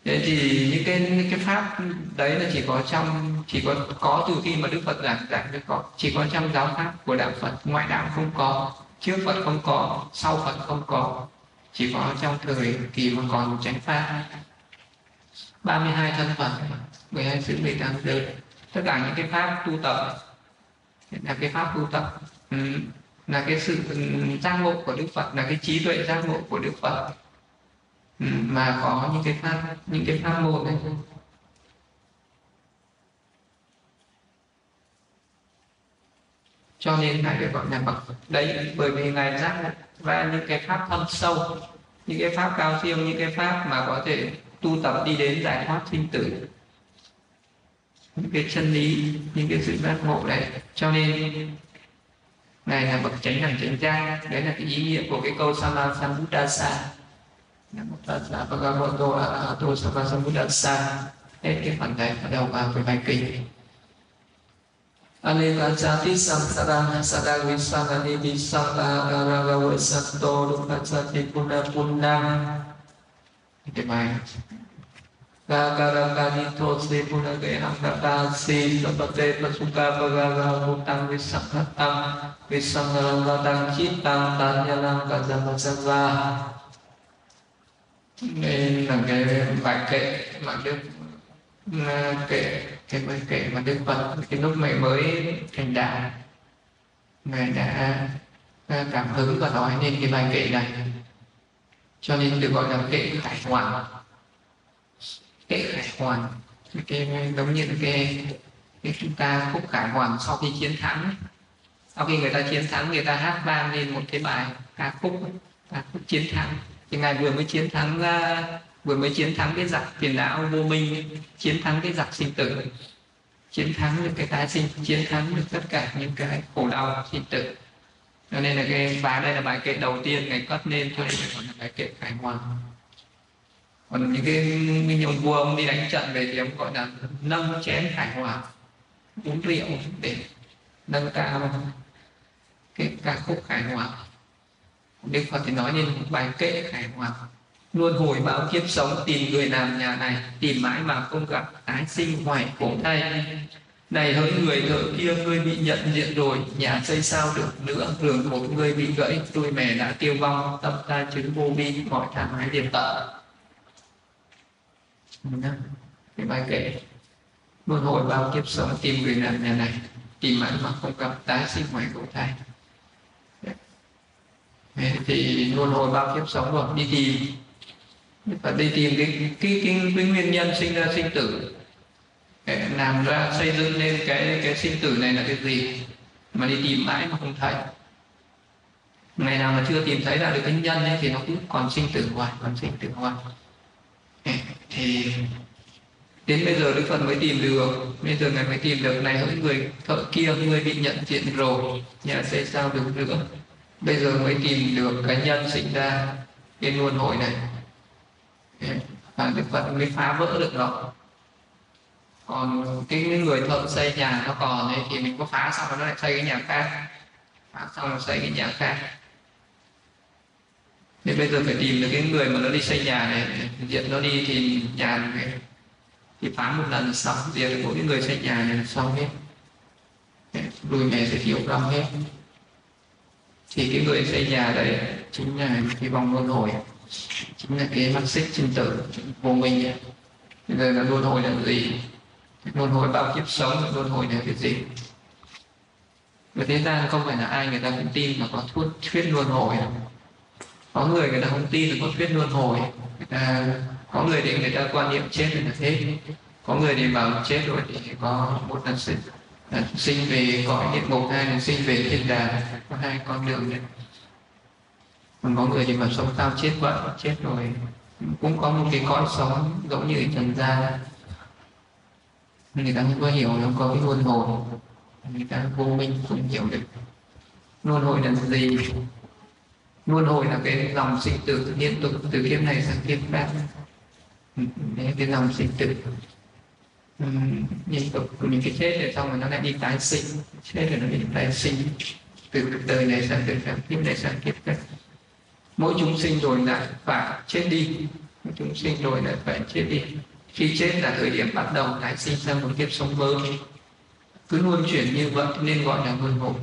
Thế thì những cái những cái pháp đấy là chỉ có trong chỉ có có từ khi mà đức phật giảng giảng mới có chỉ có trong giáo pháp của đạo phật ngoại đạo không có trước phật không có sau phật không có. Chỉ có trong thời kỳ mà còn chánh pháp. 32 thân phận 12 sự 18 giới. Tất cả những cái pháp tu tập là cái pháp tu tập. Ừ, là cái sự ừ, giác ngộ của đức phật, là cái trí tuệ giác ngộ của đức phật. Ừ, mà có những cái pháp, những cái pháp môn này cho nên ngài được gọi là bậc đấy, bởi vì ngài giác ra những cái pháp thâm sâu, những cái pháp cao siêu, những cái pháp mà có thể tu tập đi đến giải thoát sinh tử. Những cái chân lý, những cái sự giác ngộ đấy. Cho nên này là bậc chánh đẳng chánh giác đấy là cái ý nghĩa của cái câu sama sambuddhasa Namo Bhagavato Arahato Sammasambuddhassa Hết cái phần này bắt đầu vào cái bài kinh. Aneka jati samsarana sadawi sanani visanga garagawa santo lukacati puna punang Cái bài Gagaragani tosi puna gaya katasi Sabate pasuka bagaga putang visanghatang Visangalangatang chitang tanyalang kadamacava đây là cái bài kệ mà đức kệ cái bài kệ mà đức phật, cái lúc mẹ mới thành đạo ngài đã cảm hứng và nói nên cái bài kệ này. Cho nên được gọi là kệ khải hoàn kệ khải hoàn cái giống như cái, cái chúng ta khúc khải hoàn sau khi chiến thắng. Sau khi người ta chiến thắng người ta hát vang lên một cái bài ca khúc ca khúc chiến thắng. Thì ngài vừa mới chiến thắng à, vừa mới chiến thắng cái giặc tiền não vô minh chiến thắng cái giặc sinh tử. Chiến thắng được cái tái sinh chiến thắng được tất cả những cái khổ đau sinh tử. Cho nên là cái bài đây là bài kệ đầu tiên ngày cất lên cho nên là bài kệ khải hoàn còn những cái minh ông vua ông đi đánh trận về thì ông gọi là nâng chén khải hòa uống rượu để nâng cao cái ca khúc khải hòa đức phật thì nói nên bài kệ khải hòa luôn hồi báo kiếp sống, tìm người làm nhà này, tìm mãi mà không gặp, tái sinh hoài khổ thay này hỡi người thợ kia, ngươi bị nhận diện rồi, nhà xây sao được nữa? Đường một người bị gãy, tôi mẹ đã tiêu vong, tâm ta chứng vô bi mọi thảm hại điềm tợ cái bài kể luân hồi bao kiếp sống tìm người làm nhà này tìm mãi mà không gặp tái sinh ngoài cổ thai. Dạ. Thì luân hồi bao kiếp sống rồi đi tìm. Phải đi tìm cái cái, cái, cái nguyên nhân sinh ra sinh tử. Để làm ra xây dựng lên cái cái sinh tử này là cái gì? Mà đi tìm mãi mà không thấy. Ngày nào mà chưa tìm thấy ra được cái nhân ấy, thì nó cứ còn sinh tử hoài còn sinh tử hoài thì đến bây giờ đức phật mới tìm được. Bây giờ ngài mới tìm được này hỡi người thợ kia người bị nhận diện rồi nhà sẽ sao được nữa. Bây giờ mới tìm được cái nhân sinh ra cái luân hồi này. Và đức phật mới phá vỡ được nó. Còn cái người thợ xây nhà nó còn ấy, thì mình có phá xong rồi nó lại xây cái nhà khác. Phá xong rồi xây cái nhà khác. Thế bây giờ phải tìm được cái người mà nó đi xây nhà này, diện nó đi thì nhà này thì phá một lần xong diệt được mỗi cái người xây nhà này là xong hết. Lùi mẹ sẽ thiếu rong hết. Thì cái người xây nhà đấy, chính là cái vòng luân hồi, chính là cái mắt xích sinh tử vô minh bây giờ là luân hồi là gì? Luân hồi bao kiếp sống, luân hồi là cái gì? Và thế gian không phải là ai người ta cũng tin mà có thuyết thuyết luân hồi có người người ta không tin là có thuyết luân hồi. Người ta, có người thì người ta quan niệm chết là thế. Có người thì bảo chết rồi thì có một lần sinh. Lần sinh về cõi địa ngục, hai là sinh về thiên đàng, có hai con đường đấy. Còn có người thì bảo sống tao chết vậy chết rồi. Cũng có một cái cõi sống giống như trần gian. Người ta không có hiểu nó có cái luân hồi. Người ta vô minh, không hiểu được luân hồi là gì luân hồi là cái dòng sinh tử liên tục từ kiếp này sang kiếp khác. Ừ, đấy cái dòng sinh tử. Ừ, liên tục những cái chết rồi xong rồi nó lại đi tái sinh. Chết rồi nó đi tái sinh. Từ đời này sang đời khác, kiếp này sang kiếp khác. Mỗi chúng sinh rồi lại phải chết đi. Mỗi chúng sinh rồi lại phải chết đi. Khi chết là thời điểm bắt đầu tái sinh sang một kiếp sống mới. Cứ luôn chuyển như vậy nên gọi là luân hồi.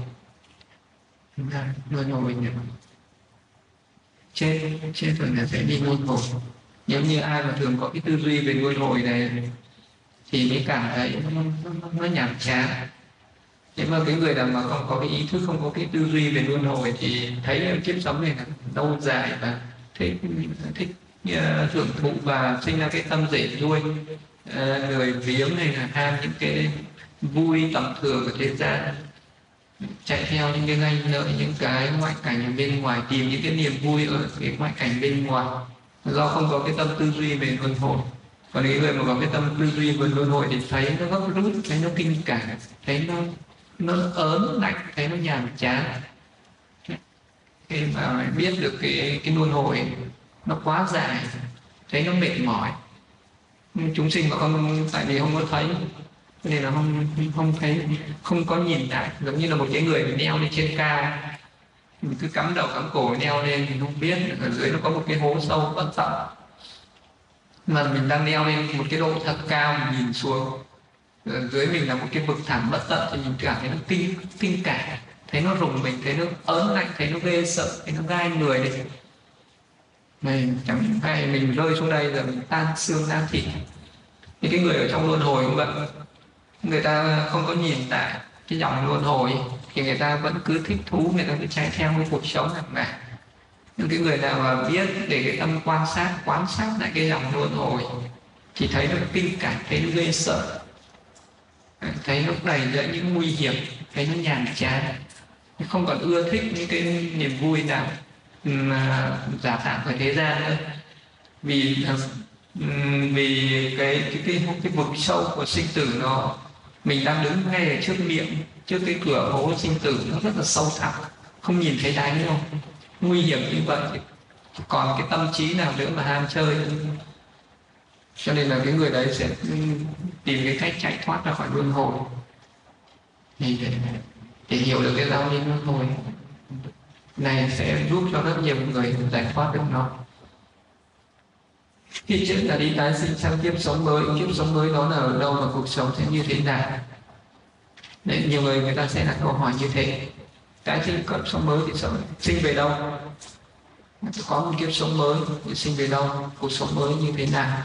Luân hồi nhỉ? Trên trên thường là sẽ đi ngôn hồi nếu như ai mà thường có cái tư duy về ngôn hồi này thì mới cảm thấy nó, nó, nó nhàm chán. Nhưng mà cái người nào mà không có cái ý thức không có cái tư duy về luân hồi thì thấy kiếp sống này là lâu dài và thích thích uh, thưởng thụ và sinh ra cái tâm dễ nuôi. Uh, người viếng này là ham những cái vui tầm thường của thế gian chạy theo những cái danh lợi, những cái ngoại cảnh ở bên ngoài, tìm những cái niềm vui ở cái ngoại cảnh bên ngoài. Do không có cái tâm tư duy về luân hồi. Còn những người mà có cái tâm tư duy về luân hồi thì thấy nó gấp rút, thấy nó kinh cảm, thấy nó nó ớn lạnh, thấy nó nhàm chán. Khi mà biết được cái cái luân hồi nó quá dài, thấy nó mệt mỏi. Chúng sinh mà không, tại vì không có thấy nên là không không thấy, không có nhìn lại. Giống như là một cái người bị neo lên trên cao. Mình cứ cắm đầu, cắm cổ, neo lên thì không biết. Ở dưới nó có một cái hố sâu bất tận mà mình đang neo lên một cái độ thật cao, mình nhìn xuống. Ở dưới mình là một cái vực thẳm bất tận thì mình cảm thấy nó kinh kinh cả. Thấy nó rùng mình, thấy nó ớn lạnh, thấy nó ghê sợ, thấy nó gai người đấy. Mình chẳng hay mình rơi xuống đây rồi mình tan xương, tan thịt. Thì cái người ở trong luân hồi cũng vậy người ta không có nhìn tại cái dòng luân hồi thì người ta vẫn cứ thích thú, người ta cứ chạy theo cái cuộc sống hàng ngày những cái người nào mà biết để cái tâm quan sát quan sát lại cái dòng luân hồi, thì thấy nó kinh cảnh thấy nó ghê sợ. Thấy nó đầy dẫn những nguy hiểm, thấy nó nhàm chán. Không còn ưa thích những cái niềm vui nào mà giả tạm của thế gian nữa. Vì vì cái cái cái cái vực sâu của sinh tử nó mình đang đứng ngay ở trước miệng trước cái cửa hố sinh tử nó rất là sâu thẳm không nhìn thấy đáy đâu. Nguy hiểm như vậy. Còn cái tâm trí nào nữa mà ham chơi? Cho nên là cái người đấy sẽ tìm cái cách chạy thoát ra khỏi luân hồi. Để, để, để hiểu được cái giáo lý luân hồi này sẽ giúp cho rất nhiều người giải thoát được nó khi chết là đi tái sinh sang kiếp sống mới kiếp sống mới đó là ở đâu và cuộc sống sẽ như thế nào? Đấy, nhiều người người ta sẽ đặt câu hỏi như thế. Tái sinh kiếp sống mới thì sống sinh về đâu? Có một kiếp sống mới thì sinh về đâu? Cuộc sống mới như thế nào?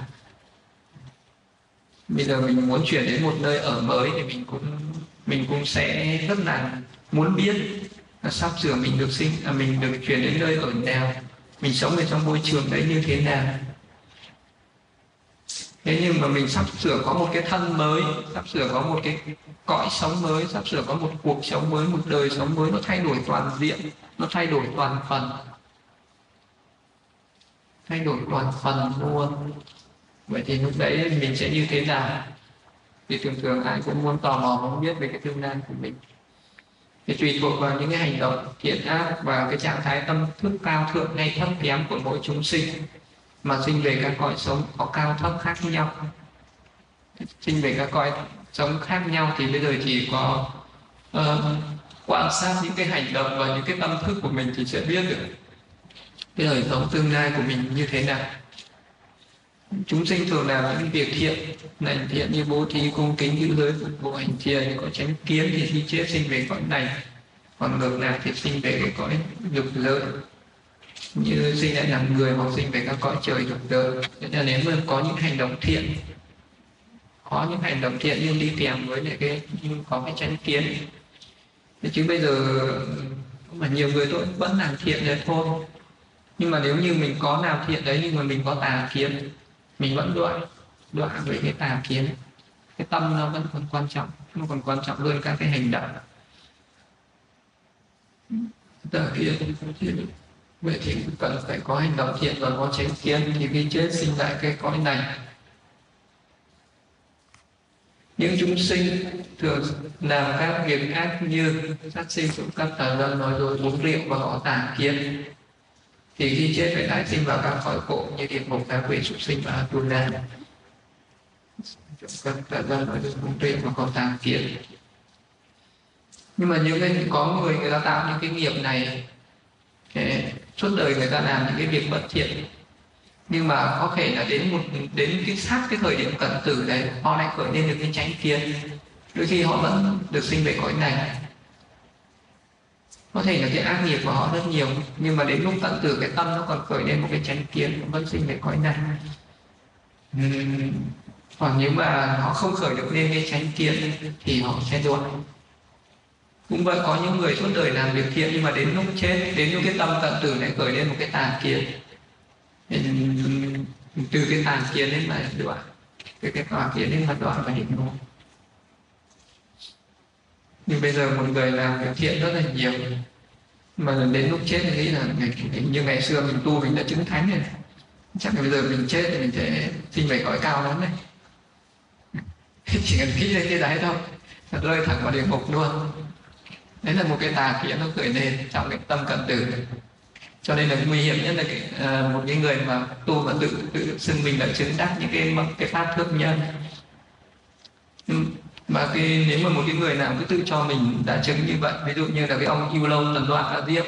Bây giờ mình muốn chuyển đến một nơi ở mới thì mình cũng mình cũng sẽ rất là muốn biết là sắp sửa mình được sinh là mình được chuyển đến nơi ở nào? Mình sống ở trong môi trường đấy như thế nào? Thế nhưng mà mình sắp sửa có một cái thân mới, sắp sửa có một cái cõi sống mới, sắp sửa có một cuộc sống mới, một đời sống mới, nó thay đổi toàn diện, nó thay đổi toàn phần. Thay đổi toàn phần luôn. Vậy thì lúc đấy mình sẽ như thế nào? Thì thường thường ai cũng muốn tò mò, muốn biết về cái tương lai của mình. Thì tùy thuộc vào những cái hành động, thiện ác và cái trạng thái tâm thức cao thượng hay thấp kém của mỗi chúng sinh mà sinh về các cõi sống có cao thấp khác nhau. Sinh về các cõi sống khác nhau thì bây giờ chỉ có uh, quan sát những cái hành động và những cái tâm thức của mình thì sẽ biết được cái đời sống tương lai của mình như thế nào. Chúng sinh thường làm những việc thiện lành thiện như bố thí cung kính giữ giới phục vụ hành thiền có tránh kiến thì khi chết sinh về cõi này còn ngược lại thì sinh về cái cõi dục giới như sinh lại làm người hoặc sinh về các cõi trời dục đời. Nên là nếu mà có những hành động thiện, có những hành động thiện nhưng đi kèm với lại cái, nhưng có cái tránh kiến chứ bây giờ mà nhiều người tôi vẫn làm thiện đấy thôi. Nhưng mà nếu như mình có làm thiện đấy, nhưng mà mình có tà kiến, mình vẫn đoạn đoạn với cái tà kiến, cái tâm nó vẫn còn quan trọng, nó còn quan trọng hơn các cái hành động. Tà kiến vậy thì cần phải có hành động thiện và có tránh kiến thì khi chết sinh lại cái cõi này. Những chúng sinh thường làm các việc ác như sát sinh trộm cắp tà dâm nói dối, uống rượu và họ tàn kiến, thì khi chết phải tái sinh vào các cõi khổ như địa ngục ngạ quỷ súc sinh và atula. Trộm cắp tà dâm nói dối, uống rượu và họ tàn kiến. Nhưng mà những cái có người người ta tạo những cái nghiệp này suốt đời người ta làm những cái việc bất thiện. Nhưng mà có thể là đến một đến cái sát cái thời điểm cận tử đấy họ lại khởi lên được cái tránh kiến. Đôi khi họ vẫn được sinh về cõi này. Có thể là cái ác nghiệp của họ rất nhiều nhưng mà đến lúc tận tử cái tâm nó còn khởi lên một cái tránh kiến vẫn sinh về cõi này. Uhm, nếu mà họ không khởi được lên cái tránh kiến thì họ sẽ luôn cũng vậy có những người suốt đời làm việc thiện nhưng mà đến lúc chết, đến lúc cái tâm tận tử lại khởi lên một cái tà kiến. Từ cái tà kiến đến mà đoạn từ cái tà kiến đến mà đoạn và định ngộ nhưng bây giờ một người làm việc thiện rất là nhiều, mà đến lúc chết thì nghĩ là như ngày xưa mình tu mình đã chứng thánh rồi. Chắc là bây giờ mình chết thì mình sẽ sinh về cõi cao lắm đấy. Chỉ cần nghĩ đến cái đấy thôi. Rơi thẳng vào địa ngục luôn đấy là một cái tà kiến nó khởi lên trong cái tâm cận tử cho nên là nguy hiểm nhất là cái, uh, một cái người mà tu và tự tự xưng mình đã chứng đắc những cái cái pháp thước nhân. Mà cái nếu mà một cái người nào cứ tự cho mình đã chứng như vậy ví dụ như là cái ông yêu lâu tần đoạn ở diếp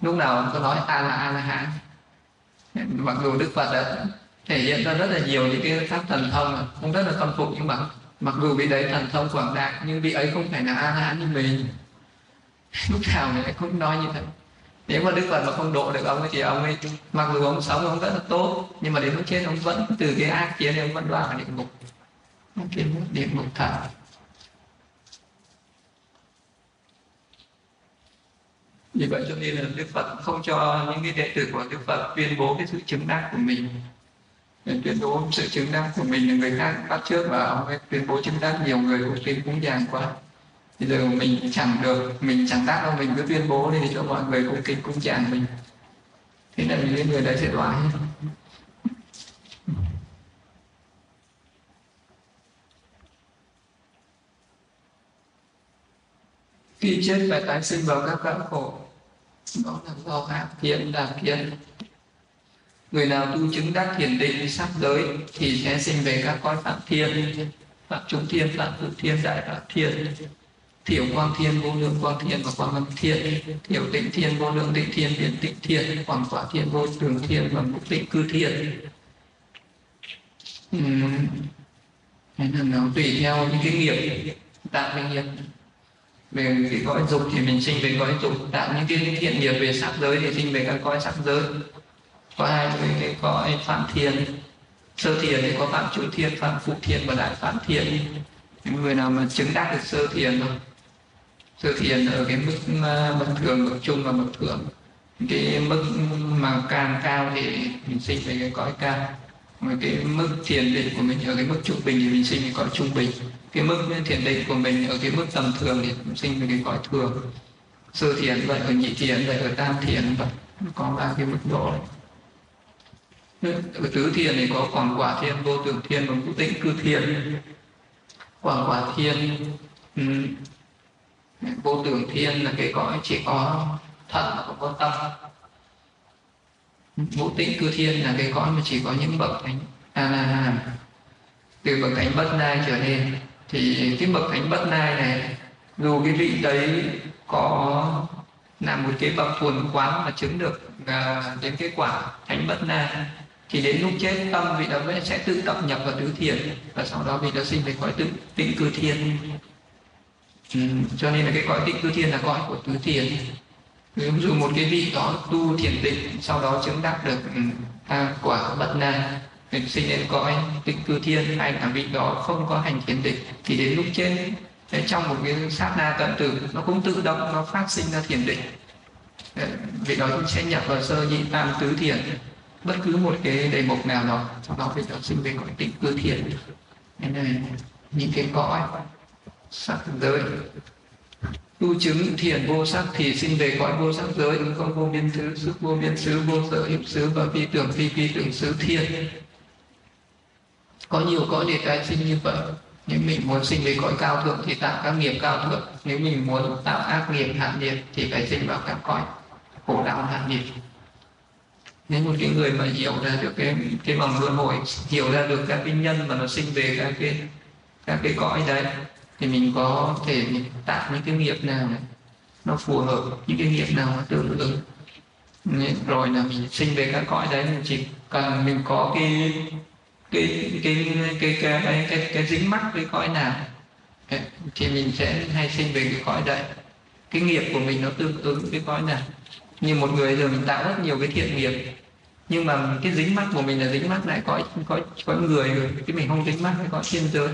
lúc nào có nói a là a la hán. Mặc dù đức phật đã thể hiện ra rất là nhiều những cái pháp thần thông cũng rất là khâm phục nhưng mà mặc dù vị đấy thần thông quảng đại nhưng vị ấy không phải là a la hán như mình. lúc nào người cũng nói như thế? Nếu mà đức phật mà không độ được ông ấy thì ông ấy mặc dù ông sống ông rất là tốt, nhưng mà đến lúc chết ông vẫn từ cái ác kiến ông vẫn đoan vào địa ngục. Địa ngục địa ngục thật. Vì vậy cho nên là đức phật không cho những cái đệ tử của đức phật tuyên bố cái sự chứng đắc của mình. Tuyên bố sự chứng đắc của mình là người khác bắt trước và ông ấy tuyên bố chứng đắc, nhiều người cũng tin cũng giảng quá bây giờ mình chẳng được, mình chẳng đắc đâu, mình cứ tuyên bố đi cho mọi người cũng kính cũng chàng mình. Thế là những người đấy sẽ đoái khi chết phải tái sinh vào các cõi khổ, đó là do ác thiện đạp thiện người nào tu chứng đắc thiền định sắc giới thì sẽ sinh về các cõi phạm thiên, phạm trung thiên, phạm tự thiên, đại phạm thiên thiểu quang thiên, vô lượng quang thiên và quang âm thiên. Thiểu tịnh thiên, vô lượng tịnh thiên biến tịnh thiên, quảng quả thiên, vô trường thiên và mục tịnh cư thiên. Uhm. nên là nó tùy theo những cái nghiệp tạo cái nghiệp. Về cái cõi dục thì mình sinh về cõi dục tạo những cái thiện nghiệp về sắc giới thì sinh về các cõi sắc giới. Có hai cái cõi phạm thiên sơ thiền thì có phạm trụ thiên phạm phụ thiên và đại phạm thiên những người nào mà chứng đắc được sơ thiền rồi sơ hiện ở cái mức à, bậc thường bậc trung và bậc thượng. Cái mức mà càng cao thì mình sinh về cái cõi cao. Mà cái mức thiền định của mình ở cái mức trung bình thì mình sinh về cõi trung bình. Cái mức thiền định của mình ở cái mức tầm thường thì mình sinh về cái cõi thường. Sơ thiền vậy, ở nhị thiền vậy, ở tam thiền vậy có ba cái mức độ ở tứ thiền thì có quảng quả thiên vô tưởng thiên và ngũ tĩnh cư thiền. Quảng quả thiên vô tưởng thiên là cái cõi chỉ có thận mà không có tâm. Ngũ tĩnh cư thiên là cái cõi mà chỉ có những bậc thánh à, a la hàm từ bậc thánh bất nai trở lên. Thì cái bậc thánh bất nai này, dù cái vị đấy có là một cái bậc thuần quán mà chứng được à, đến cái quả thánh bất na thì đến lúc chết tâm vị đó sẽ tự tập nhập vào tứ thiền, và sau đó vị đó sinh về khỏi tự tịnh cư thiên ừ, cho nên là cái cõi tịnh cư thiên là cõi của tứ thiền. Nếu dù một cái vị đó tu thiền định sau đó chứng đắc được à, quả bất na mình sinh đến cõi tịnh cư thiên hay là vị đó không có hành thiền định thì đến lúc chết ờ, trong một cái sát na tận tử nó cũng tự động nó phát sinh ra thiền định. Ờ, vị đó cũng sẽ nhập vào sơ nhị tam tứ thiền bất cứ một cái đề mục nào đó trong đó phải sinh về cõi tịnh cư thiền nên là những cái cõi sắc giới. Tu chứng thiền vô sắc thì sinh về cõi vô sắc giới ứng không? Vô biên xứ, sức vô biên xứ vô sở hữu xứ và phi tưởng phi phi tưởng xứ thiên có nhiều cõi để tái sinh như vậy. Nếu mình muốn sinh về cõi cao thượng thì tạo các nghiệp cao thượng. Nếu mình muốn tạo ác nghiệp hạ nghiệp thì phải sinh vào các cõi khổ đạo hạ nghiệp. Nếu một cái người mà hiểu ra được cái cái vòng luân hồi hiểu ra được các cái nhân mà nó sinh về các cái các cái cõi đấy thì mình có thể mình tạo những cái nghiệp nào này nó phù hợp những cái nghiệp nào nó tương ứng. Rồi là mình sinh về các cõi đấy mình chỉ cần mình có cái cái cái cái cái cái cái, cái dính mắc với cõi nào thì mình sẽ hay sinh về cái cõi đấy. Cái nghiệp của mình nó tương ứng với cõi nào. Như một người giờ mình tạo rất nhiều cái thiện nghiệp nhưng mà cái dính mắc của mình là dính mắc lại có có có người rồi cái mình không dính mắc với có thiên giới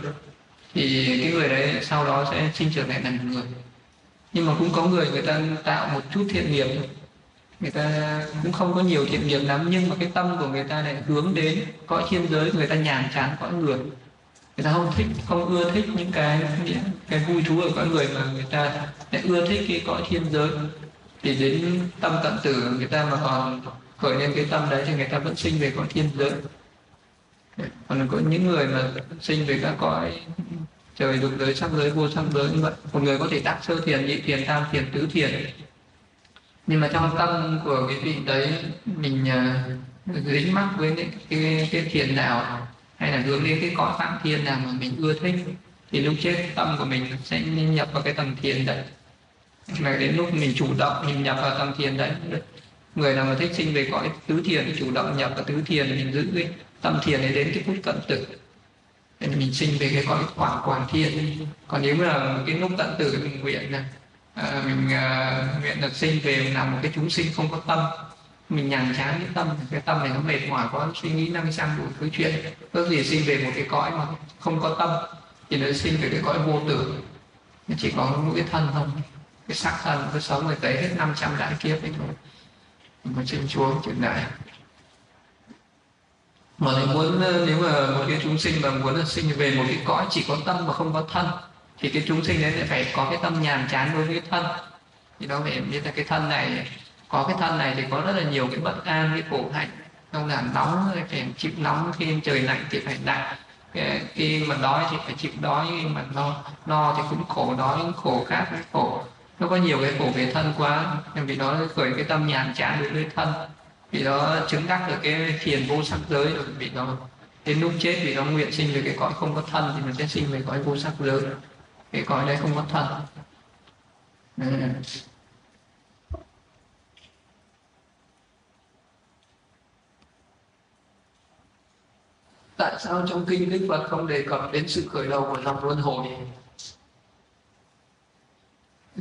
thì cái người đấy sau đó sẽ sinh trưởng lại thành người. Nhưng mà cũng có người người ta tạo một chút thiện nghiệp người ta cũng không có nhiều thiện nghiệp lắm, nhưng mà cái tâm của người ta lại hướng đến cõi thiên giới, người ta nhàn chán cõi người. Người ta không thích, không ưa thích những cái cái vui thú ở cõi người mà người ta lại ưa thích cái cõi thiên giới. Thì đến tâm tận tử người ta mà còn khởi lên cái tâm đấy thì người ta vẫn sinh về cõi thiên giới còn có những người mà sinh về các cõi trời dục giới sắc giới vô sắc giới như vậy. Một người có thể tác sơ thiền nhị thiền tam thiền tứ thiền. Nhưng mà trong tâm của cái vị đấy mình uh, dính mắc với những cái, cái thiền nào hay là hướng đến cái cõi phạm thiên nào mà mình ưa thích thì lúc chết tâm của mình sẽ nhập vào cái tầng thiền đấy. Mà đến lúc mình chủ động mình nhập vào tầng thiền đấy người nào mà thích sinh về cõi tứ thiền thì chủ động nhập vào tứ thiền mình giữ cái tâm thiền ấy đến cái phút cận tử. Nên mình sinh về cái cõi hoàn hoàn thiên. Còn nếu là cái lúc tận tử mình nguyện là à, mình à, nguyện được sinh về làm một cái chúng sinh không có tâm. Mình nhàn chán cái tâm. Cái tâm này nó mệt mỏi quá suy nghĩ năm trăm đủ thứ chuyện. Có gì sinh về một cái cõi mà không có tâm thì nó sinh về cái cõi vô tử. Nó chỉ có mỗi cái thân thôi cái sắc thân cái sống người tới hết 500 đại kiếp ấy thôi. Mà sinh xuống chuyện này mà nếu muốn ờ, nếu mà một cái chúng sinh mà muốn sinh về một cái cõi chỉ có tâm mà không có thân, thì cái chúng sinh đấy lại phải có cái tâm nhàm chán đối với cái thân. Thì đó phải biết là cái thân này, có cái thân này thì có rất là nhiều cái bất an, cái khổ hạnh. Không làm nóng phải chịu nóng khi trời lạnh thì phải lạnh. Khi mà đói thì phải chịu đói, khi mà no no thì cũng khổ, đói cũng khổ khác cái khổ. Nó có nhiều cái khổ về thân quá, vì nó khởi cái tâm nhàn chán đối với thân vì nó chứng đắc được cái thiền vô sắc giới rồi vì nó đến lúc chết vì nó nguyện sinh về cái cõi không có thân thì mình sẽ sinh về cõi vô sắc giới. Cái cõi đấy không có thân. Ừ. tại sao trong kinh đức phật không đề cập đến sự khởi đầu của dòng luân hồi?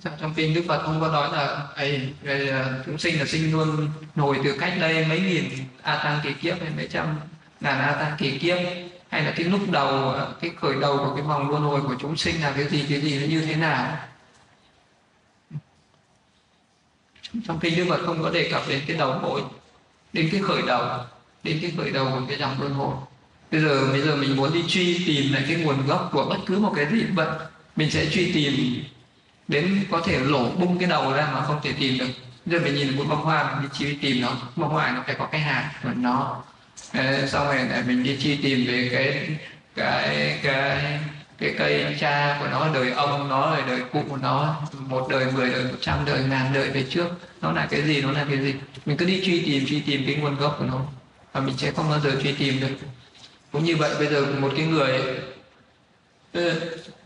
Dạ, trong kinh đức phật không có nói là ấy ờ, chúng sinh là sinh luôn nổi từ cách đây mấy nghìn a tăng kỳ kiếp hay mấy trăm ngàn a tăng kỳ kiếp. Hay là cái lúc đầu ờ, cái khởi đầu của cái vòng luân hồi của chúng sinh là cái gì cái gì, nó như thế nào? Trong kinh đức phật không có đề cập đến cái đầu mối, đến cái khởi đầu, đến cái khởi đầu của cái dòng luân hồi. Bây giờ bây giờ mình muốn đi truy tìm lại cái nguồn gốc của bất cứ một cái gì vậy mình sẽ truy tìm đến có thể lổ bung cái đầu ra mà không thể tìm được. Giờ mình nhìn một bông hoa mình đi truy tìm nó, bông hoa nó phải có cái hạt của nó. Sau này lại mình đi truy tìm về cái cái cái cái cây cha của nó, đời ông nó, rồi đời cụ của nó, một đời, mười đời, một trăm đời, ngàn đời về trước. Nó là cái gì, nó là cái gì? Mình cứ đi truy tìm truy tìm cái nguồn gốc của nó, và mình sẽ không bao giờ truy tìm được. Cũng như vậy, bây giờ một cái người ừ,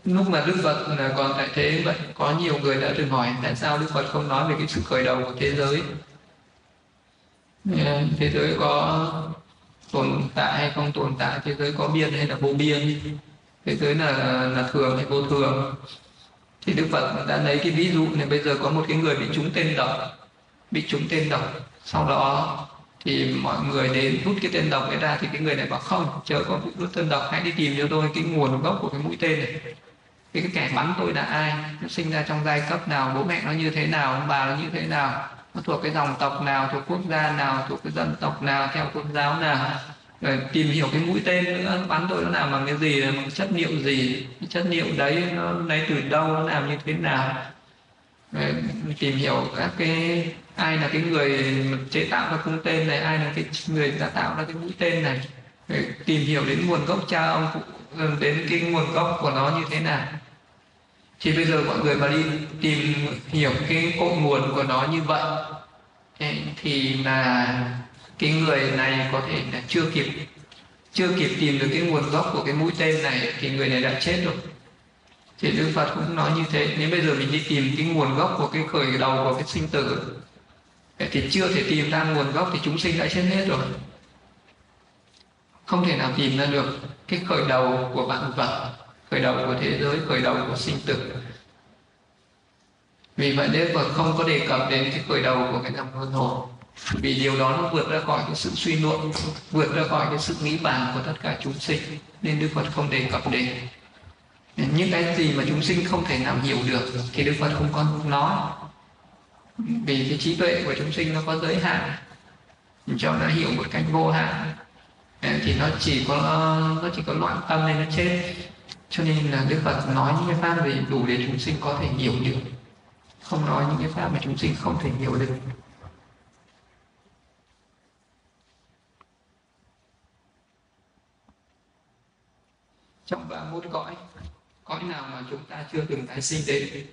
lúc mà đức phật còn tại thế vậy có nhiều người đã từng hỏi tại sao đức phật không nói về cái sự khởi đầu của thế giới? Thế giới có tồn tại hay không tồn tại? Thế giới có biên hay là vô biên? Thế giới là là thường hay vô thường? Thì đức phật đã lấy cái ví dụ này bây giờ có một cái người bị trúng tên độc bị trúng tên độc. Sau đó thì mọi người đến rút cái tên độc ấy ra thì cái người này bảo không chờ có vụ rút tên độc hãy đi tìm cho tôi cái nguồn gốc của cái mũi tên này cái, cái kẻ bắn tôi là ai? Nó sinh ra trong giai cấp nào? Bố mẹ nó như thế nào? Ông bà nó như thế nào? Nó thuộc cái dòng tộc nào? Thuộc quốc gia nào? Thuộc cái dân tộc nào? Theo tôn giáo nào? Rồi tìm hiểu cái mũi tên nữa. Bắn tôi nó làm bằng cái gì? Bằng chất liệu gì? Cái chất liệu đấy nó lấy từ đâu? Nó làm như thế nào? Rồi tìm hiểu các cái ai là cái người chế tạo ra cung tên này ai là cái người đã tạo ra cái mũi tên này. Rồi tìm hiểu đến nguồn gốc cha ông phụ đến cái nguồn gốc của nó như thế nào? Thì bây giờ mọi người mà đi tìm hiểu cái cội nguồn của nó như vậy thì là cái người này có thể là chưa kịp chưa kịp tìm được cái nguồn gốc của cái mũi tên này thì người này đã chết rồi. Thì Đức Phật cũng nói như thế, nếu bây giờ mình đi tìm cái nguồn gốc của cái khởi đầu của cái sinh tử thì chưa thể tìm ra nguồn gốc thì chúng sinh đã chết hết rồi. Không thể nào tìm ra được cái khởi đầu của bạn vật khởi đầu của thế giới, khởi đầu của sinh tử. Vì vậy Đức Phật không có đề cập đến cái khởi đầu của cái dòng luân hồi, vì điều đó nó vượt ra khỏi cái sự suy luận, vượt ra khỏi cái sự nghĩ bàn của tất cả chúng sinh, nên Đức Phật không đề cập đến. Những cái gì mà chúng sinh không thể nào hiểu được thì Đức Phật không có nói. Vì cái trí tuệ của chúng sinh nó có giới hạn. Cho nó hiểu một cách vô hạn, thì nó chỉ có, nó chỉ có loạn tâm nên nó chết cho nên là đức phật nói những cái pháp gì đủ để chúng sinh có thể hiểu được. Không nói những cái pháp mà chúng sinh không thể hiểu được. Trong ba môn cõi cõi nào mà chúng ta chưa từng tái sinh đến?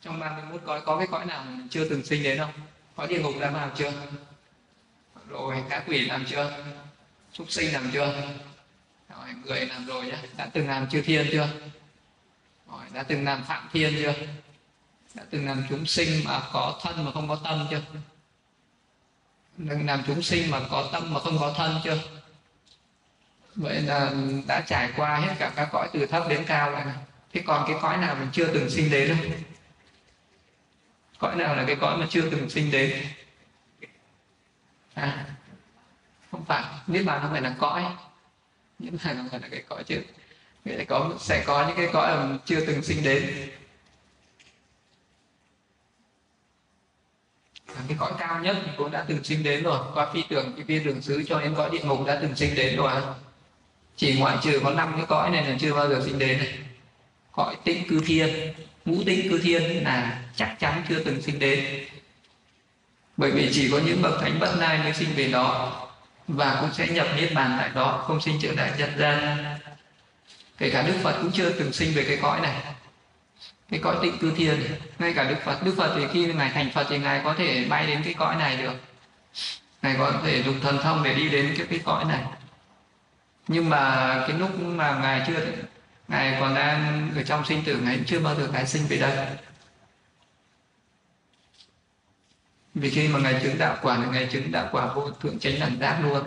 Trong 31 cõi có cái cõi nào mà mình chưa từng sinh đến không? Cõi địa ngục đã vào chưa? Rồi, các quỷ làm chưa? Súc sinh làm chưa? Rồi người làm rồi nhé đã từng làm chư thiên chưa? Rồi đã từng làm phạm thiên chưa? Đã từng làm chúng sinh mà có thân mà không có tâm chưa? Đừng làm chúng sinh mà có tâm mà không có thân chưa? Vậy là đã trải qua hết cả các cõi từ thấp đến cao rồi thế còn cái cõi nào mình chưa từng sinh đến không? Cõi nào là cái cõi mà chưa từng sinh đến? À, không phải. Niết bàn không phải là cõi niết bàn không phải là cái cõi chưa, nghĩa là có sẽ có những cái cõi mà chưa từng sinh đến. Cái cõi cao nhất thì cũng đã từng sinh đến rồi. Qua phi tưởng cái viên đường xứ cho đến cõi địa ngục đã từng sinh đến rồi chỉ ngoại trừ có năm cái cõi này là chưa bao giờ sinh đến. Này cõi tĩnh cư thiên ngũ tĩnh cư thiên là chắc chắn chưa từng sinh đến. Bởi vì chỉ có những bậc thánh bất lai mới sinh về đó và cũng sẽ nhập niết bàn tại đó, không sinh trở lại nhân gian. Kể cả đức phật cũng chưa từng sinh về cái cõi này. Cái cõi tịnh cư thiên ngay cả đức phật. Đức phật thì khi ngài thành phật thì ngài có thể bay đến cái cõi này được. Ngài có thể dùng thần thông để đi đến cái cái cõi này. Nhưng mà cái lúc mà ngài chưa, ngài còn đang ở trong sinh tử, ngài chưa bao giờ ngài sinh về đây. Vì khi mà ngài chứng đạo quả là ngài chứng đạo quả vô thượng chánh đẳng giác luôn.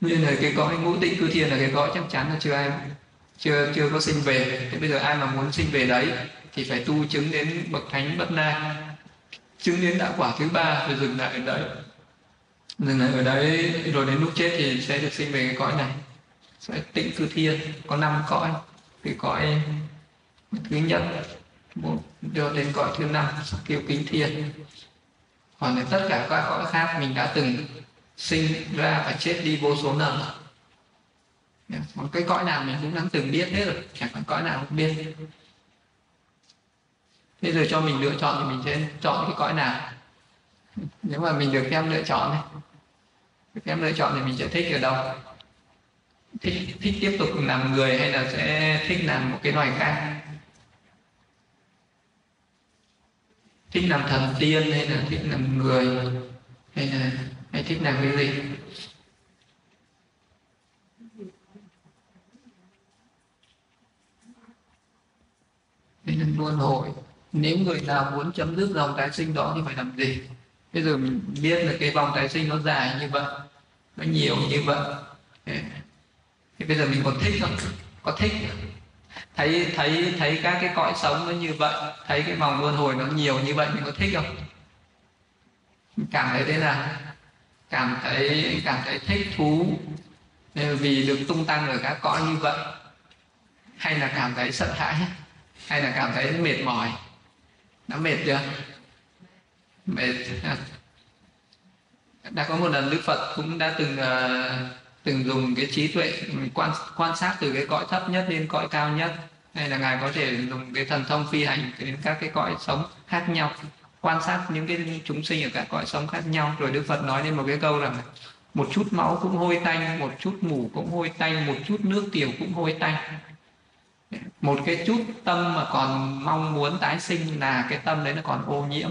Nên là cái cõi ngũ tịnh cư thiên là cái cõi chắc chắn là chưa ai chưa chưa có sinh về. Thì bây giờ ai mà muốn sinh về đấy, thì phải tu chứng đến bậc thánh bất na. Chứng đến đạo quả thứ ba, rồi dừng lại ở đấy. Dừng lại ở đấy, rồi đến lúc chết thì sẽ được sinh về cái cõi này. Sẽ tịnh cư thiên, có năm cõi. Cái cõi thứ nhất, một cho đến cõi thứ năm kêu kính thiên còn tất cả các cõi khác mình đã từng sinh ra và chết đi vô số lần. Một cái cõi nào mình cũng đã từng biết hết rồi chẳng còn cõi nào không biết bây giờ cho mình lựa chọn thì mình sẽ chọn cái cõi nào. Nếu mà mình được em lựa chọn này, được em lựa chọn thì mình sẽ thích ở đâu? Thích thích tiếp tục làm người hay là sẽ thích làm một cái loài khác? Thích làm thần tiên hay là thích làm người hay là, hay thích làm cái gì? Nên là luân hồi, nếu người nào muốn chấm dứt dòng tái sinh đó thì phải làm gì? Bây giờ mình biết là cái vòng tái sinh nó dài như vậy, nó nhiều như vậy. Thì bây giờ mình còn thích không? Có thích thấy thấy thấy các cái cõi sống nó như vậy thấy cái vòng luân hồi nó nhiều như vậy mình có thích không? Cảm thấy thế nào? Cảm thấy cảm thấy thích thú. Vì được tung tăng ở các cõi như vậy hay là cảm thấy sợ hãi? Hay là cảm thấy mệt mỏi? Đã mệt chưa? Mệt. Đã có một lần đức phật cũng đã từng uh, từng dùng cái trí tuệ quan quan sát từ cái cõi thấp nhất đến cõi cao nhất. Hay là ngài có thể dùng cái thần thông phi hành đến các cái cõi sống khác nhau, quan sát những cái chúng sinh ở các cõi sống khác nhau. Rồi đức phật nói lên một cái câu rằng một chút máu cũng hôi tanh, một chút mủ cũng hôi tanh, một chút nước tiểu cũng hôi tanh. Một cái chút tâm mà còn mong muốn tái sinh là cái tâm đấy nó còn ô nhiễm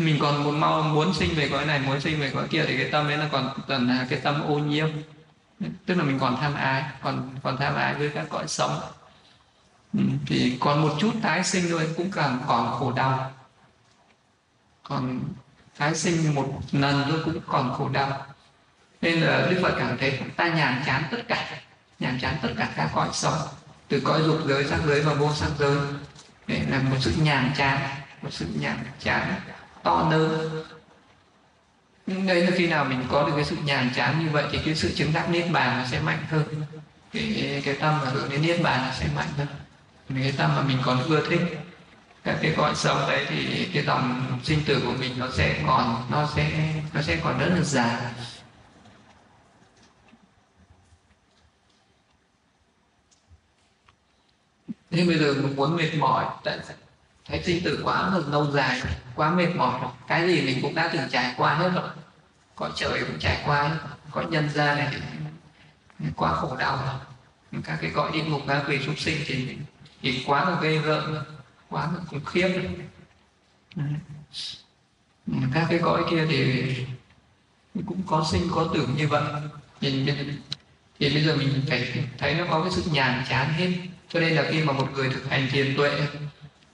mình còn muốn mau muốn sinh về cõi này muốn sinh về cõi kia thì cái tâm đấy là còn tần là cái tâm ô nhiễm. Tức là mình còn tham ái còn còn tham ái với các cõi sống. Ừ, thì còn một chút tái sinh thôi cũng càng còn khổ đau. Còn tái sinh một lần thôi cũng còn khổ đau. Nên là đức phật cảm thấy ta nhàm chán tất cả nhàm chán tất cả các cõi sống. Từ cõi dục giới sắc giới và vô sắc giới. Để là một sự nhàm chán một sự nhàm chán to lớn. Nhưng đây là khi nào mình có được cái sự nhàm chán như vậy thì cái sự chứng đắc niết bàn nó sẽ mạnh hơn. Cái cái tâm mà hướng đến niết bàn nó sẽ mạnh hơn. Cái tâm mà mình còn ưa thích, các cái gọi sống đấy thì cái dòng sinh tử của mình nó sẽ còn, nó sẽ nó sẽ còn rất là dài thế bây giờ mình muốn mệt mỏi, tại thấy sinh tử quá là lâu dài, quá mệt mỏi. Cái gì mình cũng đã từng trải qua hết rồi. Có trời cũng trải qua có nhân gian này, quá khổ đau rồi. Các cái cõi địa ngục các quỷ súc sinh thì thì quá là ghê rợn quá là khủng khiếp các cái cõi kia thì cũng có sinh, có tử như vậy. Nhìn thì bây giờ mình phải thấy nó có cái sự nhàn chán hết. Cho nên là khi mà một người thực hành thiền tuệ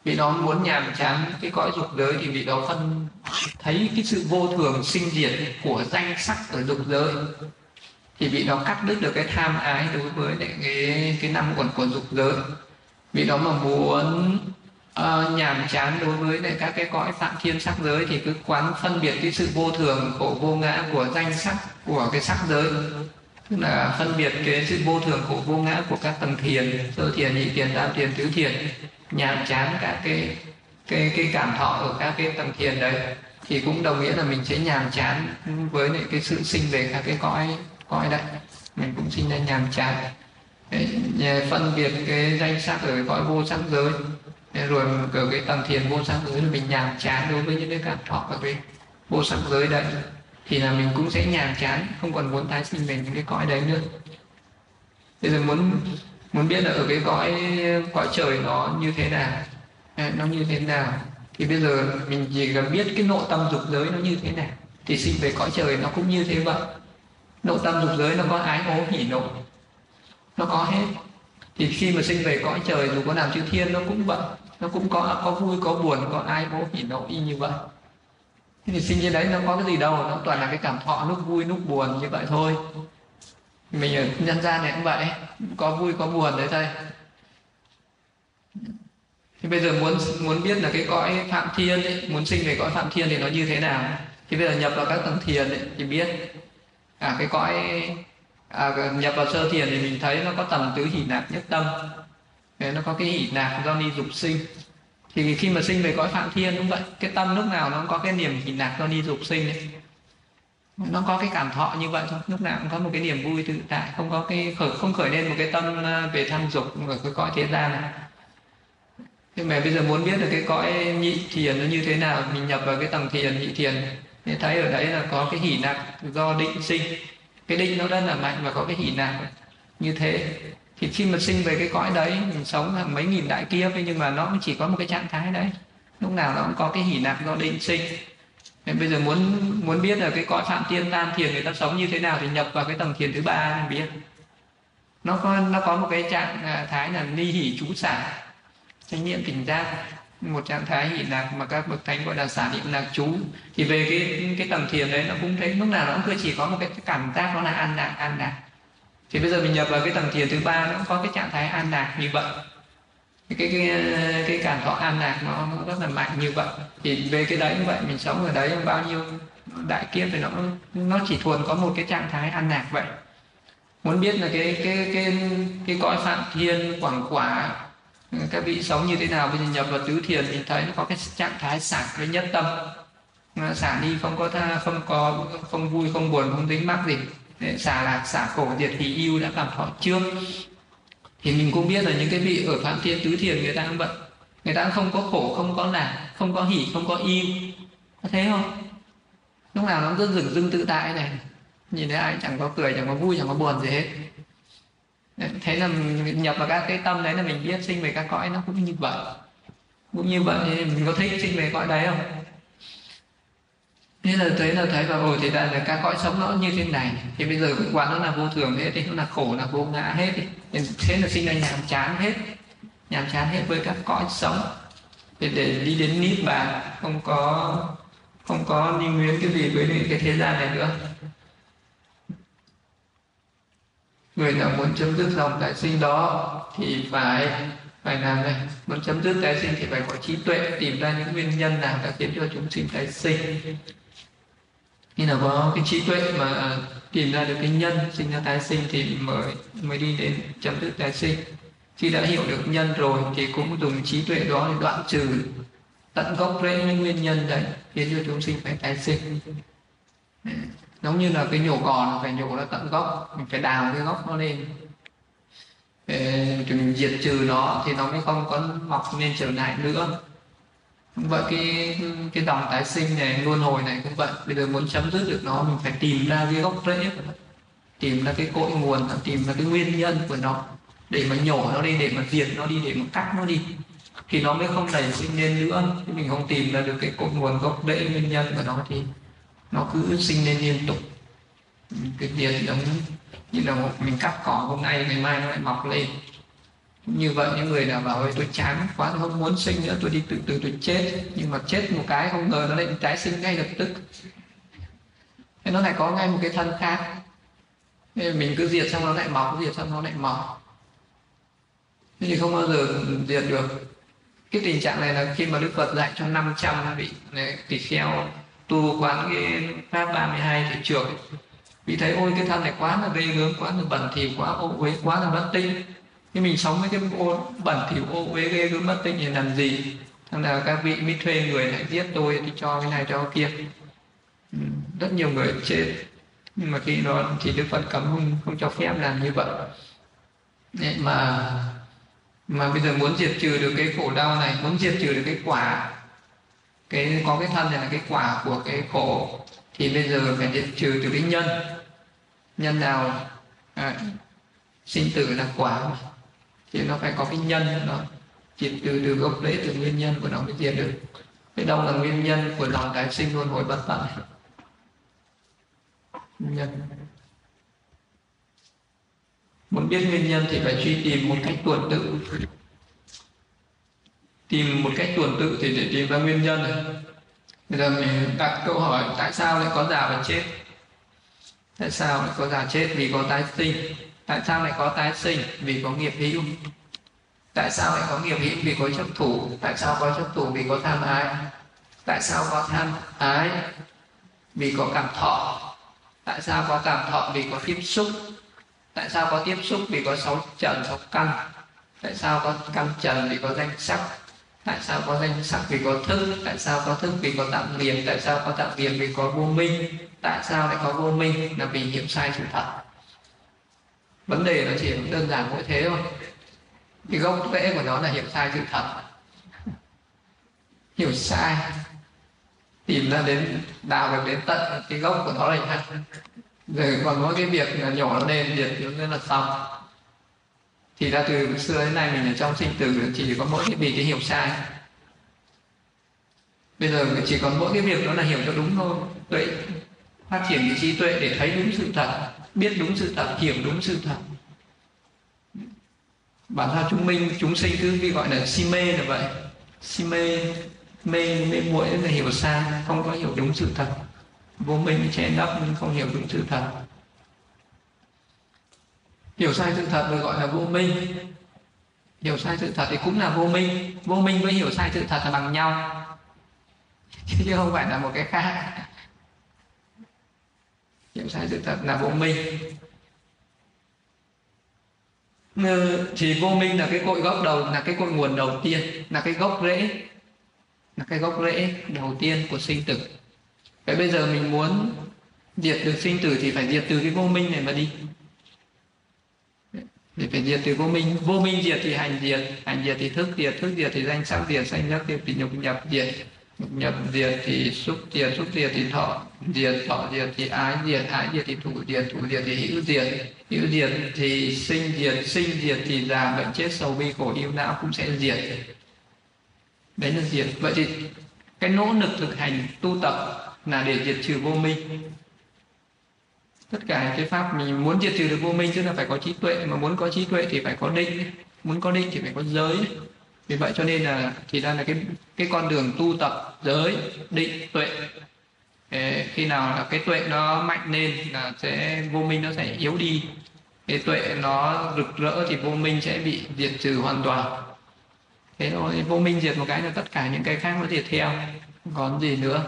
vị đó muốn nhàm chán cái cõi dục giới thì vị đó phân thấy cái sự vô thường sinh diệt của danh sắc ở dục giới. Thì vị đó cắt đứt được cái tham ái đối với cái cái năm quẩn của dục giới. Vị đó mà muốn uh, nhàm chán đối với lại các cái cõi phạm thiên sắc giới thì cứ quán phân biệt cái sự vô thường khổ vô ngã của danh sắc của cái sắc giới. Tức là phân biệt cái sự vô thường khổ vô ngã của các tầng thiền sơ thiền nhị thiền tam thiền tứ thiền nhàm chán các cái cái cái cảm thọ ở các cái tầng thiền đấy, thì cũng đồng nghĩa là mình sẽ nhàm chán với lại cái sự sinh về các cái cõi cõi đấy. Mình cũng sinh ra nhàm chán. Để phân biệt cái danh sắc ở cõi vô sắc giới rồi ở cái tầng thiền vô sắc giới là mình nhàm chán đối với những cái cảm thọ ở cái vô sắc giới đấy. Thì là mình cũng sẽ nhàm chán, không còn muốn tái sinh về những cái cõi đấy nữa. Bây giờ muốn muốn biết là ở cái cõi cõi trời nó như thế nào? À, nó như thế nào? Thì bây giờ mình chỉ cần biết cái nội tâm dục giới nó như thế nào. Thì sinh về cõi trời nó cũng như thế vậy. Nội tâm dục giới nó có ái ố, hỉ nộ. Nó có hết. Thì khi mà sinh về cõi trời, dù có làm chư thiên, nó cũng vậy. Nó cũng có có vui, có buồn, có ai ố, hỉ nộ, y như vậy. Thế thì sinh trên đấy nó có cái gì đâu. Nó toàn là cái cảm thọ, lúc vui, lúc buồn như vậy thôi mình ở nhân gian này cũng vậy. Có vui có buồn đấy thôi thì bây giờ muốn muốn biết là cái cõi phạm thiên ấy, muốn sinh về cõi phạm thiên thì nó như thế nào? Thì bây giờ nhập vào các tầng thiền ấy, thì biết. À cái cõi à, nhập vào sơ thiền thì mình thấy nó có tầng tứ hỷ nạp nhất tâm. Nó có cái hỷ nạp do ni dục sinh. Thì khi mà sinh về cõi phạm thiên cũng vậy cái tâm lúc nào nó cũng có cái niềm hỷ nạp do ni dục sinh ấy nó có cái cảm thọ như vậy thôi. Lúc nào cũng có một cái niềm vui tự tại, không có cái khởi, không khởi lên một cái tâm à, về tham dục ở cái cõi thế gian này. Nhưng mà bây giờ muốn biết được cái cõi nhị thiền nó như thế nào, mình nhập vào cái tầng thiền, nhị thiền để thấy ở đấy là có cái hỷ nạc do định sinh. Cái định nó rất là mạnh và có cái hỷ nạc như thế. Thì khi mà sinh về cái cõi đấy, mình sống hàng mấy nghìn đại kiếp nhưng mà nó chỉ có một cái trạng thái đấy. Lúc nào nó cũng có cái hỷ nạc do định sinh nên bây giờ muốn muốn biết là cái cõi phạm tiên tam thiền người ta sống như thế nào thì nhập vào cái tầng thiền thứ ba mình biết. Nó có nó có một cái trạng à, thái là ni hỷ chú xả, chánh niệm tỉnh giác. Một trạng thái hỷ lạc mà các bậc thánh gọi là xả niệm lạc chú. Thì về cái cái tầng thiền đấy nó cũng thấy lúc nào nó cũng chỉ có một cái cảm giác đó là an lạc an lạc. Thì bây giờ mình nhập vào cái tầng thiền thứ ba nó cũng có cái trạng thái an lạc như vậy cái cái cái, cảm thọ an lạc nó, nó rất là mạnh như vậy. Thì về cái đấy như vậy mình sống ở đấy bao nhiêu đại kiếp thì nó nó chỉ thuần có một cái trạng thái an lạc vậy. Muốn biết là cái cái cái cái cõi phạm thiên quảng quả các vị sống như thế nào bây giờ nhập vào tứ thiền thì thấy nó có cái trạng thái sảng với nhất tâm. Xả đi không có tha không có không vui không buồn không tính mắc gì. Để xả lạc xả khổ diệt thì yêu đã cảm thọ trước thì mình cũng biết là những cái vị ở phạm thiên tứ thiền người ta cũng vậy. Người ta không có khổ, không có lạc, không có hỉ, không có yêu. Có thế không? Lúc nào nó cứ dừng dưng tự tại này. Nhìn thấy ai chẳng có cười, chẳng có vui, chẳng có buồn gì hết. Thế là nhập vào các cái tâm đấy là mình biết sinh về các cõi nó cũng như vậy. Cũng như vậy, mình có thích sinh về cõi đấy không? Thế là thấy là thấy là ồ thì là, là các cõi sống nó như thế này. Thì bây giờ cái quán nó là vô thường hết thì nó là khổ là vô ngã hết thì thế là sinh ra nhàm chán hết nhàm chán hết với các cõi sống. Để, để đi đến nít bàn không có không có đi nguyên cái gì với cái thế gian này nữa. Người nào muốn chấm dứt dòng tái sinh đó thì phải phải làm này. Muốn chấm dứt tái sinh thì phải có trí tuệ tìm ra những nguyên nhân nào đã khiến cho chúng sinh tái sinh khi nào có cái trí tuệ mà à, tìm ra được cái nhân sinh ra tái sinh thì mới mới đi đến chấm dứt tái sinh. Khi đã hiểu được nhân rồi thì cũng dùng trí tuệ đó để đoạn trừ, tận gốc rễ những nguyên nhân đấy, khiến cho chúng sinh phải tái sinh. Giống như là cái nhổ cỏ là phải nhổ nó tận gốc, mình phải đào cái gốc nó lên. Để mình diệt trừ nó thì nó mới không có mọc nên trở lại nữa cũng vậy cái cái dòng tái sinh này luân hồi này cũng vậy. Bây giờ muốn chấm dứt được nó, mình phải tìm ra cái gốc rễ của nó. Tìm ra cái cội nguồn, tìm ra cái nguyên nhân của nó. Để mà nhổ nó đi, để mà diệt nó đi, để mà cắt nó đi. Thì nó mới không nảy sinh lên nữa. Mình không tìm ra được cái cội nguồn gốc rễ, nguyên nhân của nó thì nó cứ sinh lên liên tục. Cái tiền giống như là một mình cắt cỏ hôm nay, ngày mai nó lại mọc lên như vậy những người nào bảo ơi tôi chán quá, tôi không muốn sinh nữa, tôi đi tự tử tôi chết. Nhưng mà chết một cái không ngờ nó lại tái sinh ngay lập tức. Thế nó lại có ngay một cái thân khác. Nên mình cứ diệt xong nó lại mọc diệt xong nó lại mọc thế thì không bao giờ diệt được. Cái tình trạng này là khi mà đức phật dạy cho 500 vị tỳ kheo tu quán cái pháp 32 thì trường vì thấy ôi, cái thân này quá là ghê gớm, quá là bẩn thỉu, quá ô uế, quá là bất tinh nhưng mình sống với cái ô bẩn thỉu ô uế ghê cứ bất tích thì làm gì? Thằng nào các vị mới thuê người lại giết tôi thì cho cái này cho cái kia. Ừ, rất nhiều người chết. Nhưng mà khi đó thì đức phật cấm không, không cho phép làm như vậy. Đấy mà mà bây giờ muốn diệt trừ được cái khổ đau này muốn diệt trừ được cái quả cái có cái thân này là cái quả của cái khổ thì bây giờ phải diệt trừ từ cái nhân. Nhân nào à, sinh tử là quả thì nó phải có cái nhân nó chỉ từ từ gốc rễ, từ nguyên nhân của nó mới diệt được. Cái đâu là nguyên nhân của lòng tái sinh luôn hồi bất tận? Nhân. Muốn biết nguyên nhân thì phải truy tìm một cách tuần tự. Tìm một cách tuần tự thì để tìm ra nguyên nhân này. Bây giờ mình đặt câu hỏi, tại sao lại có già và chết? Tại sao lại có già chết? Vì có tái sinh tại sao lại có tái sinh vì có nghiệp hữu tại sao lại có nghiệp hữu vì có chấp thủ tại sao có chấp thủ vì có tham ái tại sao có tham ái vì có cảm thọ tại sao có cảm thọ vì có tiếp xúc tại sao có tiếp xúc vì có sáu trần sáu căn tại sao có căn trần vì có danh sắc tại sao có danh sắc vì có thức tại sao có thức vì có tạm liền tại sao có tạm liền vì có vô minh tại sao lại có vô minh là vì hiểu sai sự thật vấn đề nó chỉ đơn giản mỗi thế thôi. Cái gốc rễ của nó là hiểu sai sự thật. Hiểu sai. Tìm ra đến, đào được đến tận cái gốc của nó là rồi còn mỗi cái việc là nhỏ lên lên diệt nó là xong. Thì ra từ xưa đến nay mình ở trong sinh tử chỉ có mỗi cái vì cái hiểu sai. Bây giờ chỉ còn mỗi cái việc đó là hiểu cho đúng thôi. Tuệ, phát triển cái trí tuệ để thấy đúng sự thật biết đúng sự thật hiểu đúng sự thật. Bản thân chúng minh chúng sinh cứ bị gọi là si mê là vậy. Si mê mê mê muội là hiểu sai, không có hiểu đúng sự thật. Vô minh che đắp không hiểu đúng sự thật. Hiểu sai sự thật được gọi là vô minh. Hiểu sai sự thật thì cũng là vô minh. Vô minh với hiểu sai sự thật là bằng nhau. Chứ không phải là một cái khác hiểu sai sự thật là vô minh. Thì vô minh là cái cội gốc đầu, là cái cội nguồn đầu tiên, là cái gốc rễ, là cái gốc rễ đầu tiên của sinh tử. Vậy bây giờ mình muốn diệt được sinh tử thì phải diệt từ cái vô minh này mà đi. Thì phải diệt từ vô minh. Vô minh diệt thì hành diệt hành diệt thì thức diệt thức diệt thì danh sắc diệt, danh sắc diệt thì nhục nhập diệt nhập diệt thì xúc diệt xúc diệt thì thọ. Diệt thọ, diệt thì ái, diệt ái, diệt thì thủ, diệt thủ, diệt thì hữu diệt. Hữu diệt thì sinh diệt sinh diệt thì già bệnh chết sầu bi khổ, yêu não cũng sẽ diệt. Đấy là diệt. Vậy thì cái nỗ lực thực hành tu tập là để diệt trừ vô minh. Tất cả cái pháp mình muốn diệt trừ được vô minh tức là phải có trí tuệ. Mà muốn có trí tuệ thì phải có định. Muốn có định thì phải có giới vì vậy cho nên là thì ra là cái cái con đường tu tập giới, định, tuệ. Khi nào là cái tuệ nó mạnh lên là sẽ, vô minh nó sẽ yếu đi. Cái tuệ nó rực rỡ thì vô minh sẽ bị diệt trừ hoàn toàn. Thế thôi, vô minh diệt một cái là tất cả những cái khác nó diệt theo. Còn gì nữa?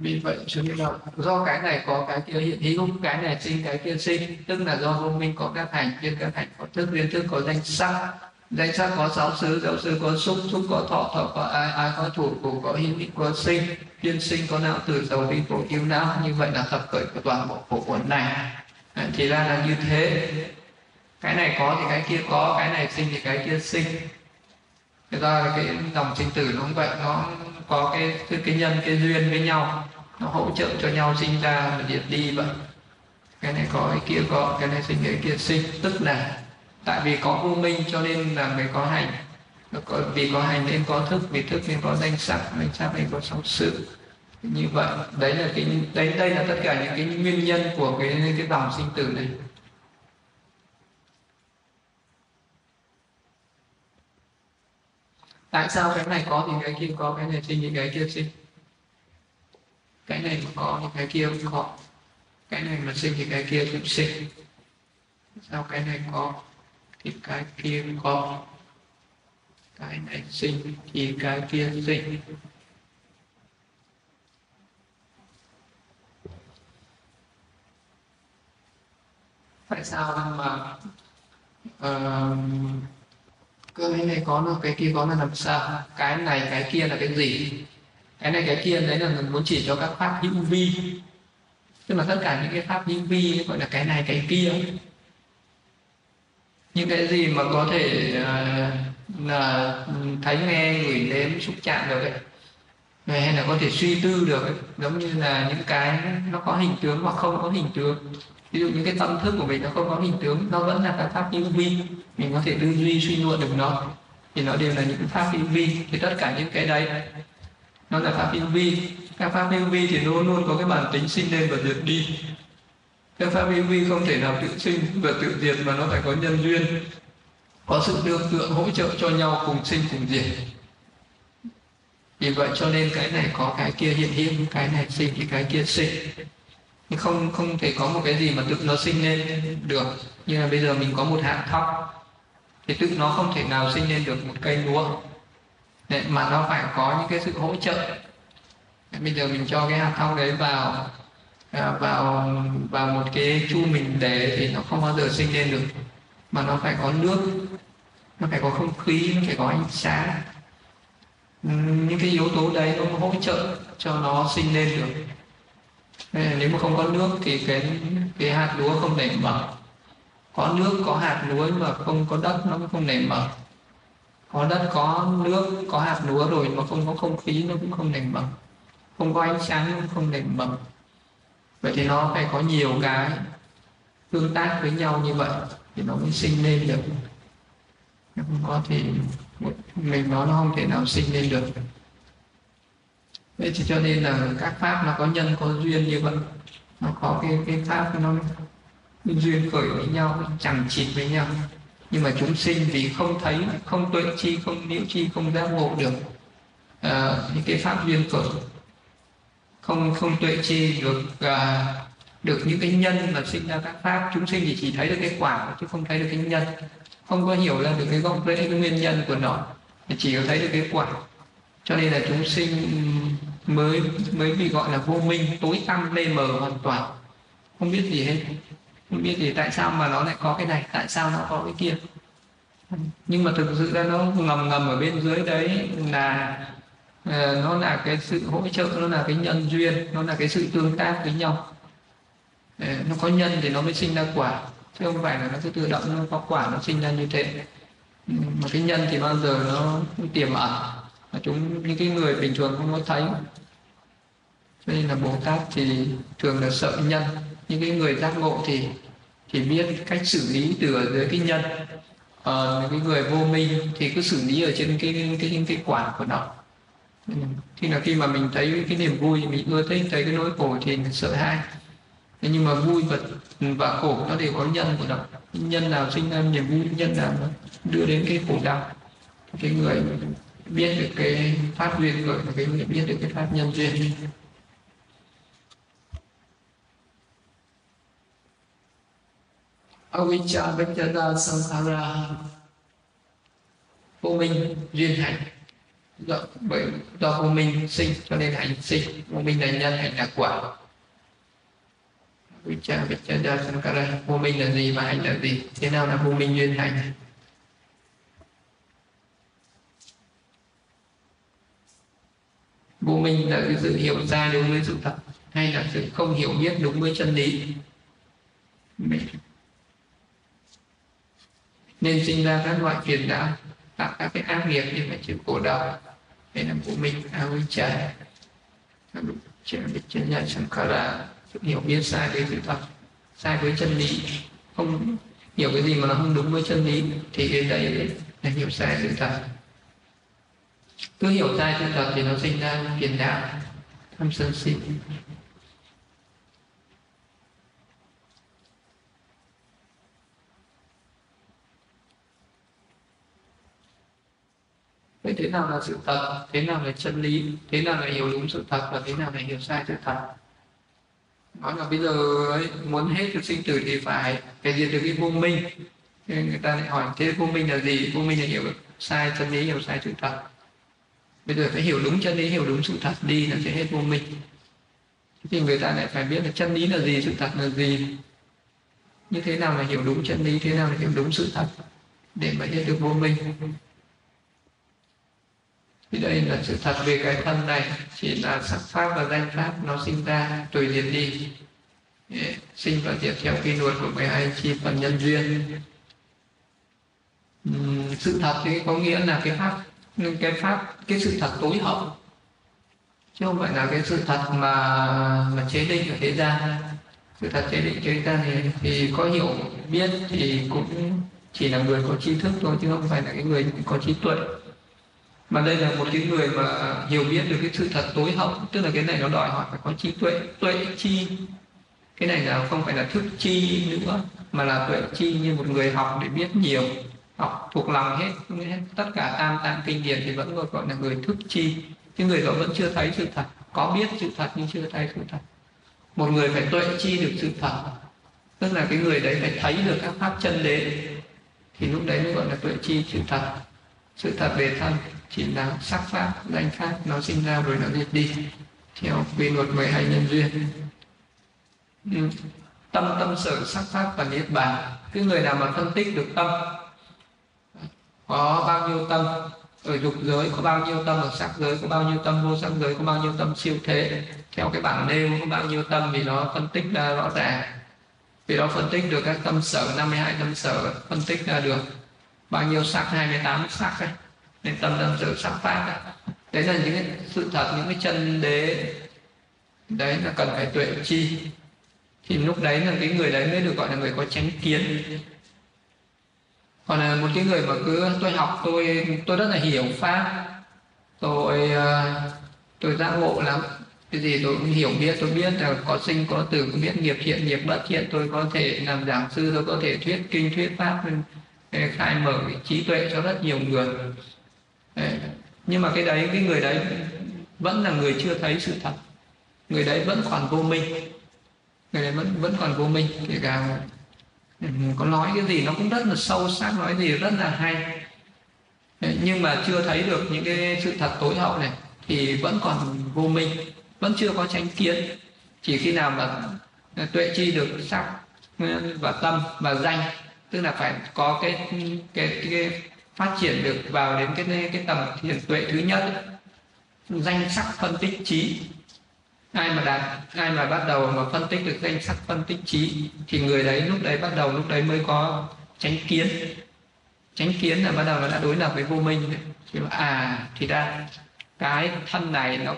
Vì vậy cho nên là do cái này có cái kia hiện hữu, cái này sinh, cái kia sinh, tức là do vô minh có các hành viên các hành có thức liên thức có danh sắc. Danh sắc có giáo xứ giáo xứ có xúc xúc có thọ thọ có ai ai có thủ thủ có hữu có sinh. Tiên sinh có não tử dầu đi cổ cứu não, như vậy là tập khởi của toàn bộ khổ quần này. Thì ra là như thế. Cái này có thì cái kia có, cái này sinh thì cái kia sinh. Thế ra cái dòng sinh tử nó cũng vậy nó có cái cái, cái nhân cái duyên với nhau. Nó hỗ trợ cho nhau sinh ra và diệt đi vậy. Cái này có cái kia có cái này sinh cái kia sinh. Tức là tại vì có vô minh cho nên là mới có hành. Có, vì có hành nên có thức vì thức nên có danh sắc danh sắc nên có sáu sự. Như vậy đấy là cái đấy đây là tất cả những cái nguyên nhân của cái cái dòng sinh tử này. Tại sao cái này có thì cái kia có cái này sinh thì cái kia sinh cái này mà có thì cái kia cũng có. Cái này mà sinh thì cái kia cũng sinh sao cái này có thì cái kia có? Cái này sinh thì cái kia sinh tại sao mà uh, cái này có là cái kia có là làm sao? Cái này cái kia là cái gì? Cái này cái kia đấy là mình muốn chỉ cho các pháp hữu vi. Tức là tất cả những cái pháp hữu vi gọi là cái này cái kia. Những cái gì mà có thể uh, là thấy nghe gửi nếm xúc chạm được ấy hay là có thể suy tư được ấy. giống như là những cái nó có hình tướng hoặc không có hình tướng ví dụ những cái tâm thức của mình nó không có hình tướng, nó vẫn là các pháp hữu vi. Mình có thể tư duy, suy luận được nó. Thì nó đều là những pháp hữu vi. Thì tất cả những cái đấy, nó là pháp hữu vi. Các pháp hữu vi thì luôn luôn có cái bản tính sinh lên và diệt đi. Các pháp hữu vi không thể nào tự sinh và tự diệt mà nó phải có nhân duyên, có sự tương tượng, hỗ trợ cho nhau cùng sinh cùng diệt. Vì vậy cho nên cái này có, cái kia hiện hiện, cái này sinh thì cái kia sinh nhưng không không thể có một cái gì mà tự nó sinh lên được. Như là bây giờ mình có một hạt thóc thì tự nó không thể nào sinh lên được một cây lúa. Đấy, mà nó phải có những cái sự hỗ trợ. Bây giờ mình cho cái hạt thóc đấy vào à, vào vào một cái chu mình để thì nó không bao giờ sinh lên được. Mà nó phải có nước nó phải có không khí nó phải có ánh sáng. Những cái yếu tố đấy nó hỗ trợ cho nó sinh lên được nên nếu mà không có nước thì cái cái hạt lúa không nảy mầm. Có nước, có hạt lúa mà không có đất, nó cũng không nảy mầm. Có đất, có nước, có hạt lúa rồi mà không có không khí, nó cũng không nảy mầm. Không có ánh sáng, nó cũng không nảy mầm. Vậy thì nó phải có nhiều cái tương tác với nhau như vậy thì nó mới sinh lên được. Nếu không có thì mình nó nó không thể nào sinh lên được vậy thì cho nên là các pháp nó có nhân có duyên như vậy. Nó có cái cái pháp nó duyên khởi với nhau chẳng chịt với nhau. Nhưng mà chúng sinh vì không thấy không tuệ chi không liễu chi không giác ngộ được à, những cái pháp duyên khởi. Không không tuệ chi được à, được những cái nhân mà sinh ra các pháp. Chúng sinh thì chỉ thấy được cái quả chứ không thấy được cái nhân. Không có hiểu ra được cái gốc rễ cái nguyên nhân của nó chỉ có thấy được cái quả cho nên là chúng sinh mới mới bị gọi là vô minh, tối tăm lê mờ hoàn toàn. Không biết gì hết. Không biết gì. Tại sao mà nó lại có cái này? Tại sao nó có cái kia? Nhưng mà thực sự ra nó ngầm ngầm ở bên dưới đấy là ờ, nó là cái sự hỗ trợ, nó là cái nhân duyên, nó là cái sự tương tác với nhau. Ờ, nó có nhân thì nó mới sinh ra quả, chứ không phải là nó cứ tự động nó có quả nó sinh ra như thế. Mà cái nhân thì bao giờ nó tiềm ẩn mà chúng những cái người bình thường không có thấy cho nên là bồ tát thì thường là sợ nhân. Những cái người giác ngộ thì thì biết cách xử lý từ ở dưới cái nhân. À, những cái người vô minh thì cứ xử lý ở trên cái cái cái, cái quả của nó. Thì là khi mà mình thấy cái niềm vui mình ưa thích thấy cái nỗi khổ thì mình sợ hãi. Nhưng mà vui và và khổ nó đều có nhân của nó. Nhân nào sinh ra niềm vui nhân nào nó đưa đến cái khổ đau. Cái người biết được cái pháp duyên rồi là cái biết được cái pháp nhân duyên. Avijja vidyada samsara vô minh duyên hành do, bởi do vô minh sinh cho nên hành sinh. Vô minh là nhân hành là quả. Avijja Vichada samsara vô minh là gì và hành là gì? Thế nào là vô minh duyên hành vô minh là cái sự hiểu ra đúng với sự thật, hay là sự không hiểu biết đúng với chân lý. Nên sinh ra các loại phiền não, tạo các cái ác nghiệp như phải chịu khổ đau. Đây là vô minh avijja Vichada Sankara sự hiểu biết sai với sự thật, sai với chân lý. Không hiểu cái gì mà nó không đúng với chân lý, thì cái đấy là hiểu sai sự thật cứ hiểu sai sự thật thì nó sinh ra phiền đạo. Tham sân si. Vậy thế nào là sự thật, thế nào là chân lý, thế nào là hiểu đúng sự thật? Và thế nào là hiểu sai sự thật? Nói là bây giờ ấy, muốn hết được sinh tử thì phải phải diệt được cái vô minh. Nên người ta lại hỏi thế vô minh là gì? Vô minh là hiểu sai chân lý hiểu sai sự thật bây giờ phải hiểu đúng chân lý, hiểu đúng sự thật đi là sẽ hết vô minh. Thì người ta lại phải biết là chân lý là gì, sự thật là gì. Như thế nào là hiểu đúng chân lý, thế nào là hiểu đúng sự thật để mà hết được vô minh? Thì đây là sự thật về cái thân này. Chỉ là sắc pháp và danh pháp nó sinh ra tùy diệt đi. Sinh và diệt theo quy luật của 12 chi phần nhân duyên. Sự thật thì có nghĩa là cái pháp nên cái pháp cái sự thật tối hậu. Chứ không phải là cái sự thật mà mà chế định ở thế gian. Sự thật chế định thế gian thì, thì có hiểu biết thì cũng chỉ là người có trí thức thôi chứ không phải là cái người có trí tuệ. Mà đây là một cái người mà hiểu biết được cái sự thật tối hậu tức là cái này nó đòi hỏi phải có trí tuệ tuệ chi. Cái này là không phải là thức chi nữa mà là tuệ chi như một người học để biết nhiều học thuộc lòng hết tất cả tam tạng kinh điển thì vẫn gọi là người thức chi. Chứ người đó vẫn chưa thấy sự thật. Có biết sự thật nhưng chưa thấy sự thật. Một người phải tuệ chi được sự thật. Tức là cái người đấy phải thấy được các pháp chân đế. Thì lúc đấy mới gọi là tuệ chi sự thật. Sự thật về thân chỉ là sắc pháp, danh pháp, nó sinh ra rồi nó diệt đi. Theo quy luật 12 nhân duyên. Ừ. Tâm tâm sở, sắc pháp và niết bàn. Cái người nào mà phân tích được tâm có bao nhiêu tâm? Ở dục giới có bao nhiêu tâm? Ở sắc giới có bao nhiêu tâm? Vô sắc giới có bao nhiêu tâm? Siêu thế. Theo cái bảng nêu có bao nhiêu tâm vì nó phân tích ra rõ ràng. Vì nó phân tích được các tâm sở 52 tâm sở, phân tích ra được bao nhiêu sắc 28 sắc ấy. nên tâm tâm sở sắc pháp ấy. đấy là những cái sự thật, những cái chân đế. Đấy là cần phải tuệ chi. Thì lúc đấy là cái người đấy mới được gọi là người có chánh kiến còn là một cái người mà cứ tôi học, tôi tôi rất là hiểu pháp. Tôi ờ, tôi giác ngộ lắm. Cái gì tôi cũng hiểu biết, tôi biết là có sinh, có tử, cũng biết nghiệp thiện, nghiệp bất thiện. Tôi có thể làm giảng sư, tôi có thể thuyết kinh, thuyết pháp. Ờ, khai mở trí tuệ cho rất nhiều người. Đấy. nhưng mà cái đấy, cái người đấy vẫn là người chưa thấy sự thật. Người đấy vẫn còn vô minh. Người đấy vẫn vẫn còn vô minh, kể cả Ừ, có nói cái gì nó cũng rất là sâu sắc nói gì rất là hay. Nhưng mà chưa thấy được những cái sự thật tối hậu này thì vẫn còn vô minh vẫn chưa có tránh kiến. Chỉ khi nào mà tuệ chi được sắc ừ, và tâm và danh tức là phải có cái cái, cái phát triển được vào đến cái cái tầm thiền tuệ thứ nhất danh sắc phân tích trí ai mà đạt, ai mà bắt đầu mà phân tích được danh sắc phân tích trí, thì người đấy lúc đấy bắt đầu, lúc đấy mới có tránh kiến. Tránh kiến là bắt đầu nó đã đối lập với vô minh thì à thì ra cái thân này nó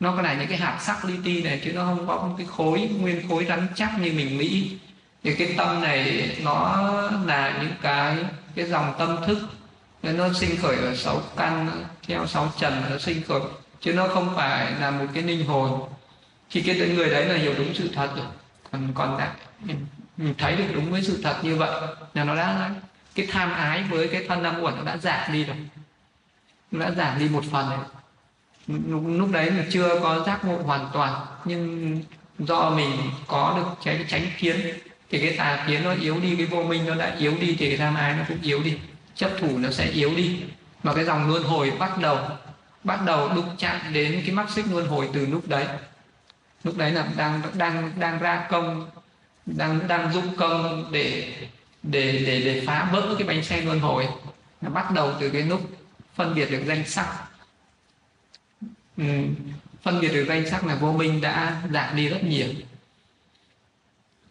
nó có là những cái hạt sắc li ti này, chứ nó không có một cái khối, nguyên khối rắn chắc như mình nghĩ. Thì cái tâm này nó là những cái cái dòng tâm thức. Nên nó sinh khởi ở sáu căn, theo sáu trần nó sinh khởi. Chứ nó không phải là một cái linh hồn khi cái người đấy là hiểu đúng sự thật rồi. Còn còn đã mình thấy được đúng với sự thật như vậy là nó đã cái tham ái với cái thân năm uẩn nó đã giảm đi rồi. Nó đã giảm đi một phần rồi. Lúc, lúc đấy là chưa có giác ngộ hoàn toàn nhưng do mình có được cái tránh kiến thì cái tà kiến nó yếu đi cái vô minh nó đã yếu đi thì cái tham ái nó cũng yếu đi. Chấp thủ nó sẽ yếu đi. Mà cái dòng luân hồi bắt đầu bắt đầu đụng chạm đến cái mắc xích luân hồi từ lúc đấy lúc đấy là đang đang đang ra công, đang đang dụng công để để để để phá vỡ cái bánh xe luân hồi. Nó bắt đầu từ cái lúc phân biệt được danh sắc. Ừ. phân biệt được danh sắc là vô minh đã giảm đi rất nhiều.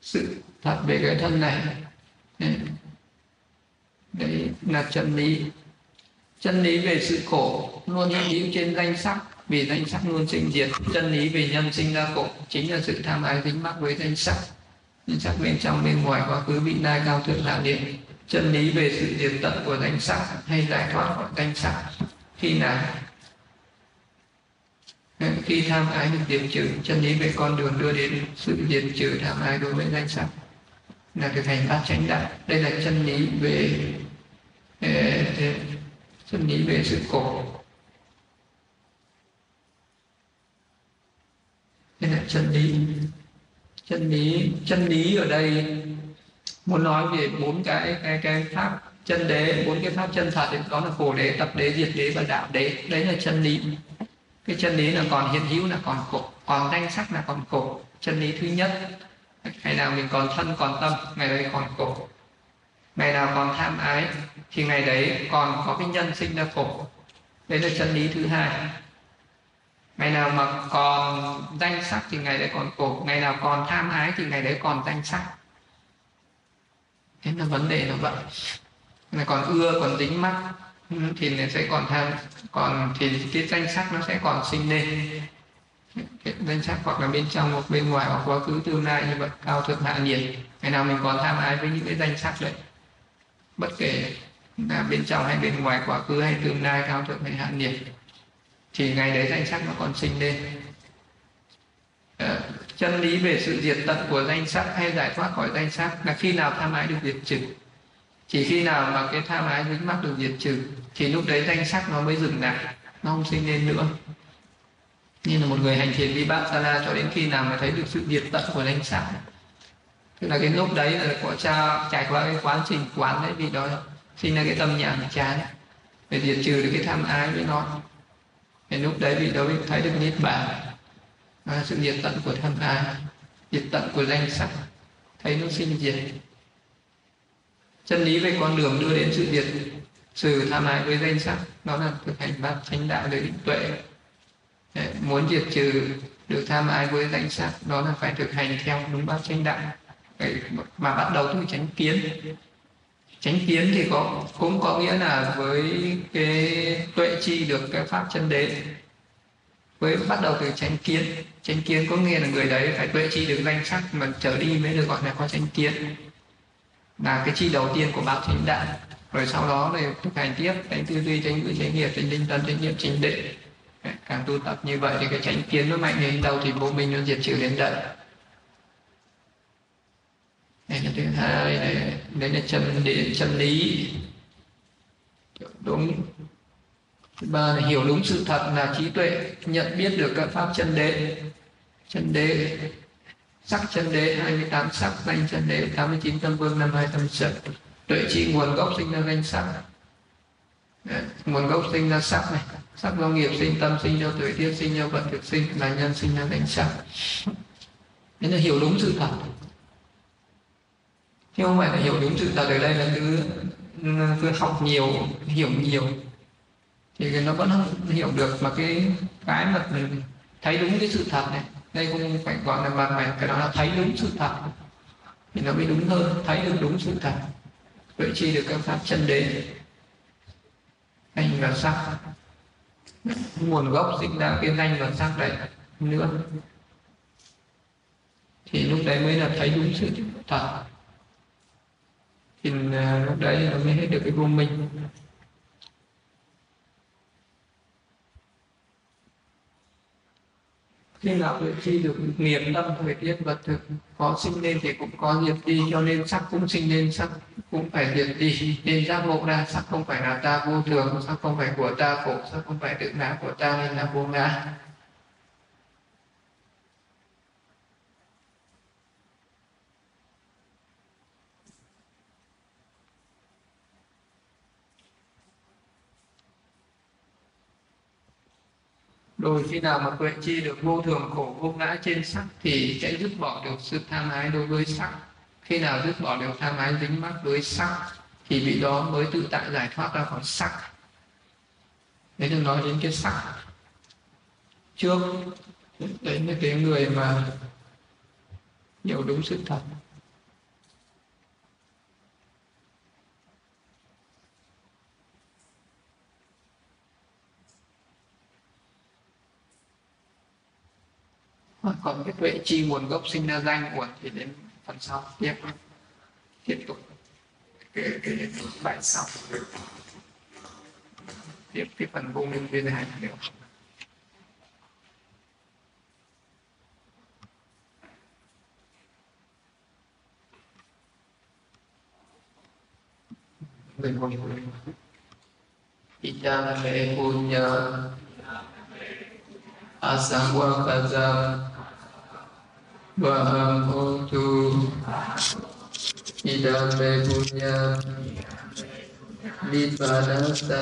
Sự thật về cái thân này ừ, đấy là chân lý. Chân lý về sự khổ luôn hiện hữu trên danh sắc vì danh sắc luôn sinh diệt, chân lý về nhân sinh ra khổ, chính là sự tham ái dính mắc với danh sắc. Danh sắc bên trong bên ngoài quá khứ vị lai cao thượng hạ điện chân lý về sự diệt tận của danh sắc hay giải thoát khỏi danh sắc. Khi nào? Khi tham ái được diệt trừ, chân lý về con đường đưa đến sự diệt trừ tham ái đối với danh sắc. Là thực hành bát chánh đạo. Đây là chân lý về chân lý về sự khổ đây là chân lý. Chân lý chân lý ở đây muốn nói về bốn cái cái cái pháp chân đế, bốn cái pháp chân thật đó là khổ đế, tập đế, diệt đế và đạo đế. Đấy là chân lý. Cái chân lý là còn hiện hữu, là còn khổ còn danh sắc, là còn khổ chân lý thứ nhất, ngày nào mình còn thân, còn tâm, ngày đấy còn khổ ngày nào còn tham ái, thì ngày đấy còn có cái nhân sinh ra khổ đấy là chân lý thứ hai ngày nào mà còn danh sắc thì ngày đấy còn khổ ngày nào còn tham ái thì ngày đấy còn danh sắc. Thế là vấn đề là vậy. Ngày còn ưa, còn dính mắc ừ, thì nó sẽ còn tham, còn thì cái danh sắc nó sẽ còn sinh lên. Cái danh sắc hoặc là bên trong hoặc bên ngoài hoặc quá khứ, tương lai như vậy, cao thượng hạ nhiệt. Ngày nào mình còn tham ái với những cái danh sắc đấy. Bất kể là bên trong hay bên ngoài, quá khứ hay tương lai, cao thượng hay hạ nhiệt thì ngày đấy danh sắc nó còn sinh lên. Ờ, chân lý về sự diệt tận của danh sắc hay giải thoát khỏi danh sắc là khi nào tham ái được diệt trừ. Chỉ khi nào mà cái tham ái dính mắc được diệt trừ, thì lúc đấy danh sắc nó mới dừng lại, nó không sinh lên nữa. Như là một người hành thiền vipassana cho đến khi nào mà thấy được sự diệt tận của danh sắc tức là cái lúc đấy là có cha trải qua cái quá trình quán đấy vì đó, sinh ra cái tâm nhảm chán. Để diệt trừ được cái tham ái với nó thì lúc đấy vị đó mới thấy được niết bàn. À, sự diệt tận của tham ái diệt tận của danh sắc thấy nó sinh diệt. Chân lý về con đường đưa đến sự diệt sự tham ái với danh sắc đó là thực hành bát chánh đạo để định tuệ. Để muốn diệt trừ được tham ái với danh sắc đó là phải thực hành theo đúng bát chánh đạo. Mà bắt đầu từ chánh kiến chánh kiến thì có, cũng có nghĩa là với cái tuệ chi được cái pháp chân đế. Với, bắt đầu từ chánh kiến. Chánh kiến có nghĩa là người đấy phải tuệ chi được danh sắc mà trở đi mới được gọi là có chánh kiến. Là cái chi đầu tiên của bát chánh đạo rồi sau đó thì thực hành tiếp tránh tư duy tránh ngữ tránh nghiệp tránh linh tâm tránh niệm tránh định. Càng tu tập như vậy thì cái chánh kiến nó mạnh đến đâu thì vô minh nó diệt trừ đến đấy đây là thứ hai đây, đây là chân địa chân lý. Đúng. Thứ ba là hiểu đúng sự thật là trí tuệ nhận biết được các pháp chân đế. Chân đế sắc chân đế 28 sắc danh chân đế 89 tâm vương năm hai tâm sắc tuệ chi nguồn gốc sinh ra danh sắc. Đấy, nguồn gốc sinh ra sắc này. Sắc do nghiệp sinh tâm sinh do tuệ tiết sinh do vận thực sinh là nhân sinh ra danh sắc. Nên là hiểu đúng sự thật nhưng không phải là hiểu đúng sự thật ở đây là cứ ừ, cứ học nhiều, hiểu nhiều. Thì nó vẫn không hiểu được mà cái cái mà thấy đúng cái sự thật này, đây không phải gọi là bàn mày cái đó là thấy đúng sự thật. Thì nó mới đúng hơn, thấy được đúng sự thật. Tuệ chi được các pháp chân đế? Anh và sắc. Nguồn gốc sinh ra cái danh và sắc đấy nữa. Thì lúc đấy mới là thấy đúng sự thật thì à, lúc đấy mới hết được cái vô minh. Khi nào được chi được nghiệp tâm thời tiết vật thực, có sinh lên thì cũng có diệt đi, cho nên sắc cũng sinh lên sắc cũng phải diệt đi. Nên giác ngộ ra, sắc không phải là ta vô thường, sắc không phải của ta khổ, sắc không phải tự ngã của ta nên là vô ngã. Rồi khi nào mà tuệ chi được vô thường khổ vô ngã trên sắc thì sẽ dứt bỏ được sự tham ái đối với sắc khi nào dứt bỏ được tham ái dính mắc với sắc thì vị đó mới tự tại giải thoát ra khỏi sắc đấy được nói đến cái sắc trước đấy là cái người mà hiểu đúng sự thật còn cái tuệ chi nguồn gốc sinh ra danh nguồn thì đến phần sau tiếp tiếp tục. Cái, cái, bài sau. Tiếp cái phần vô minh viên hành nữa mình hồi Ita me punya asambo kaza. Baham otu idame punya di padasta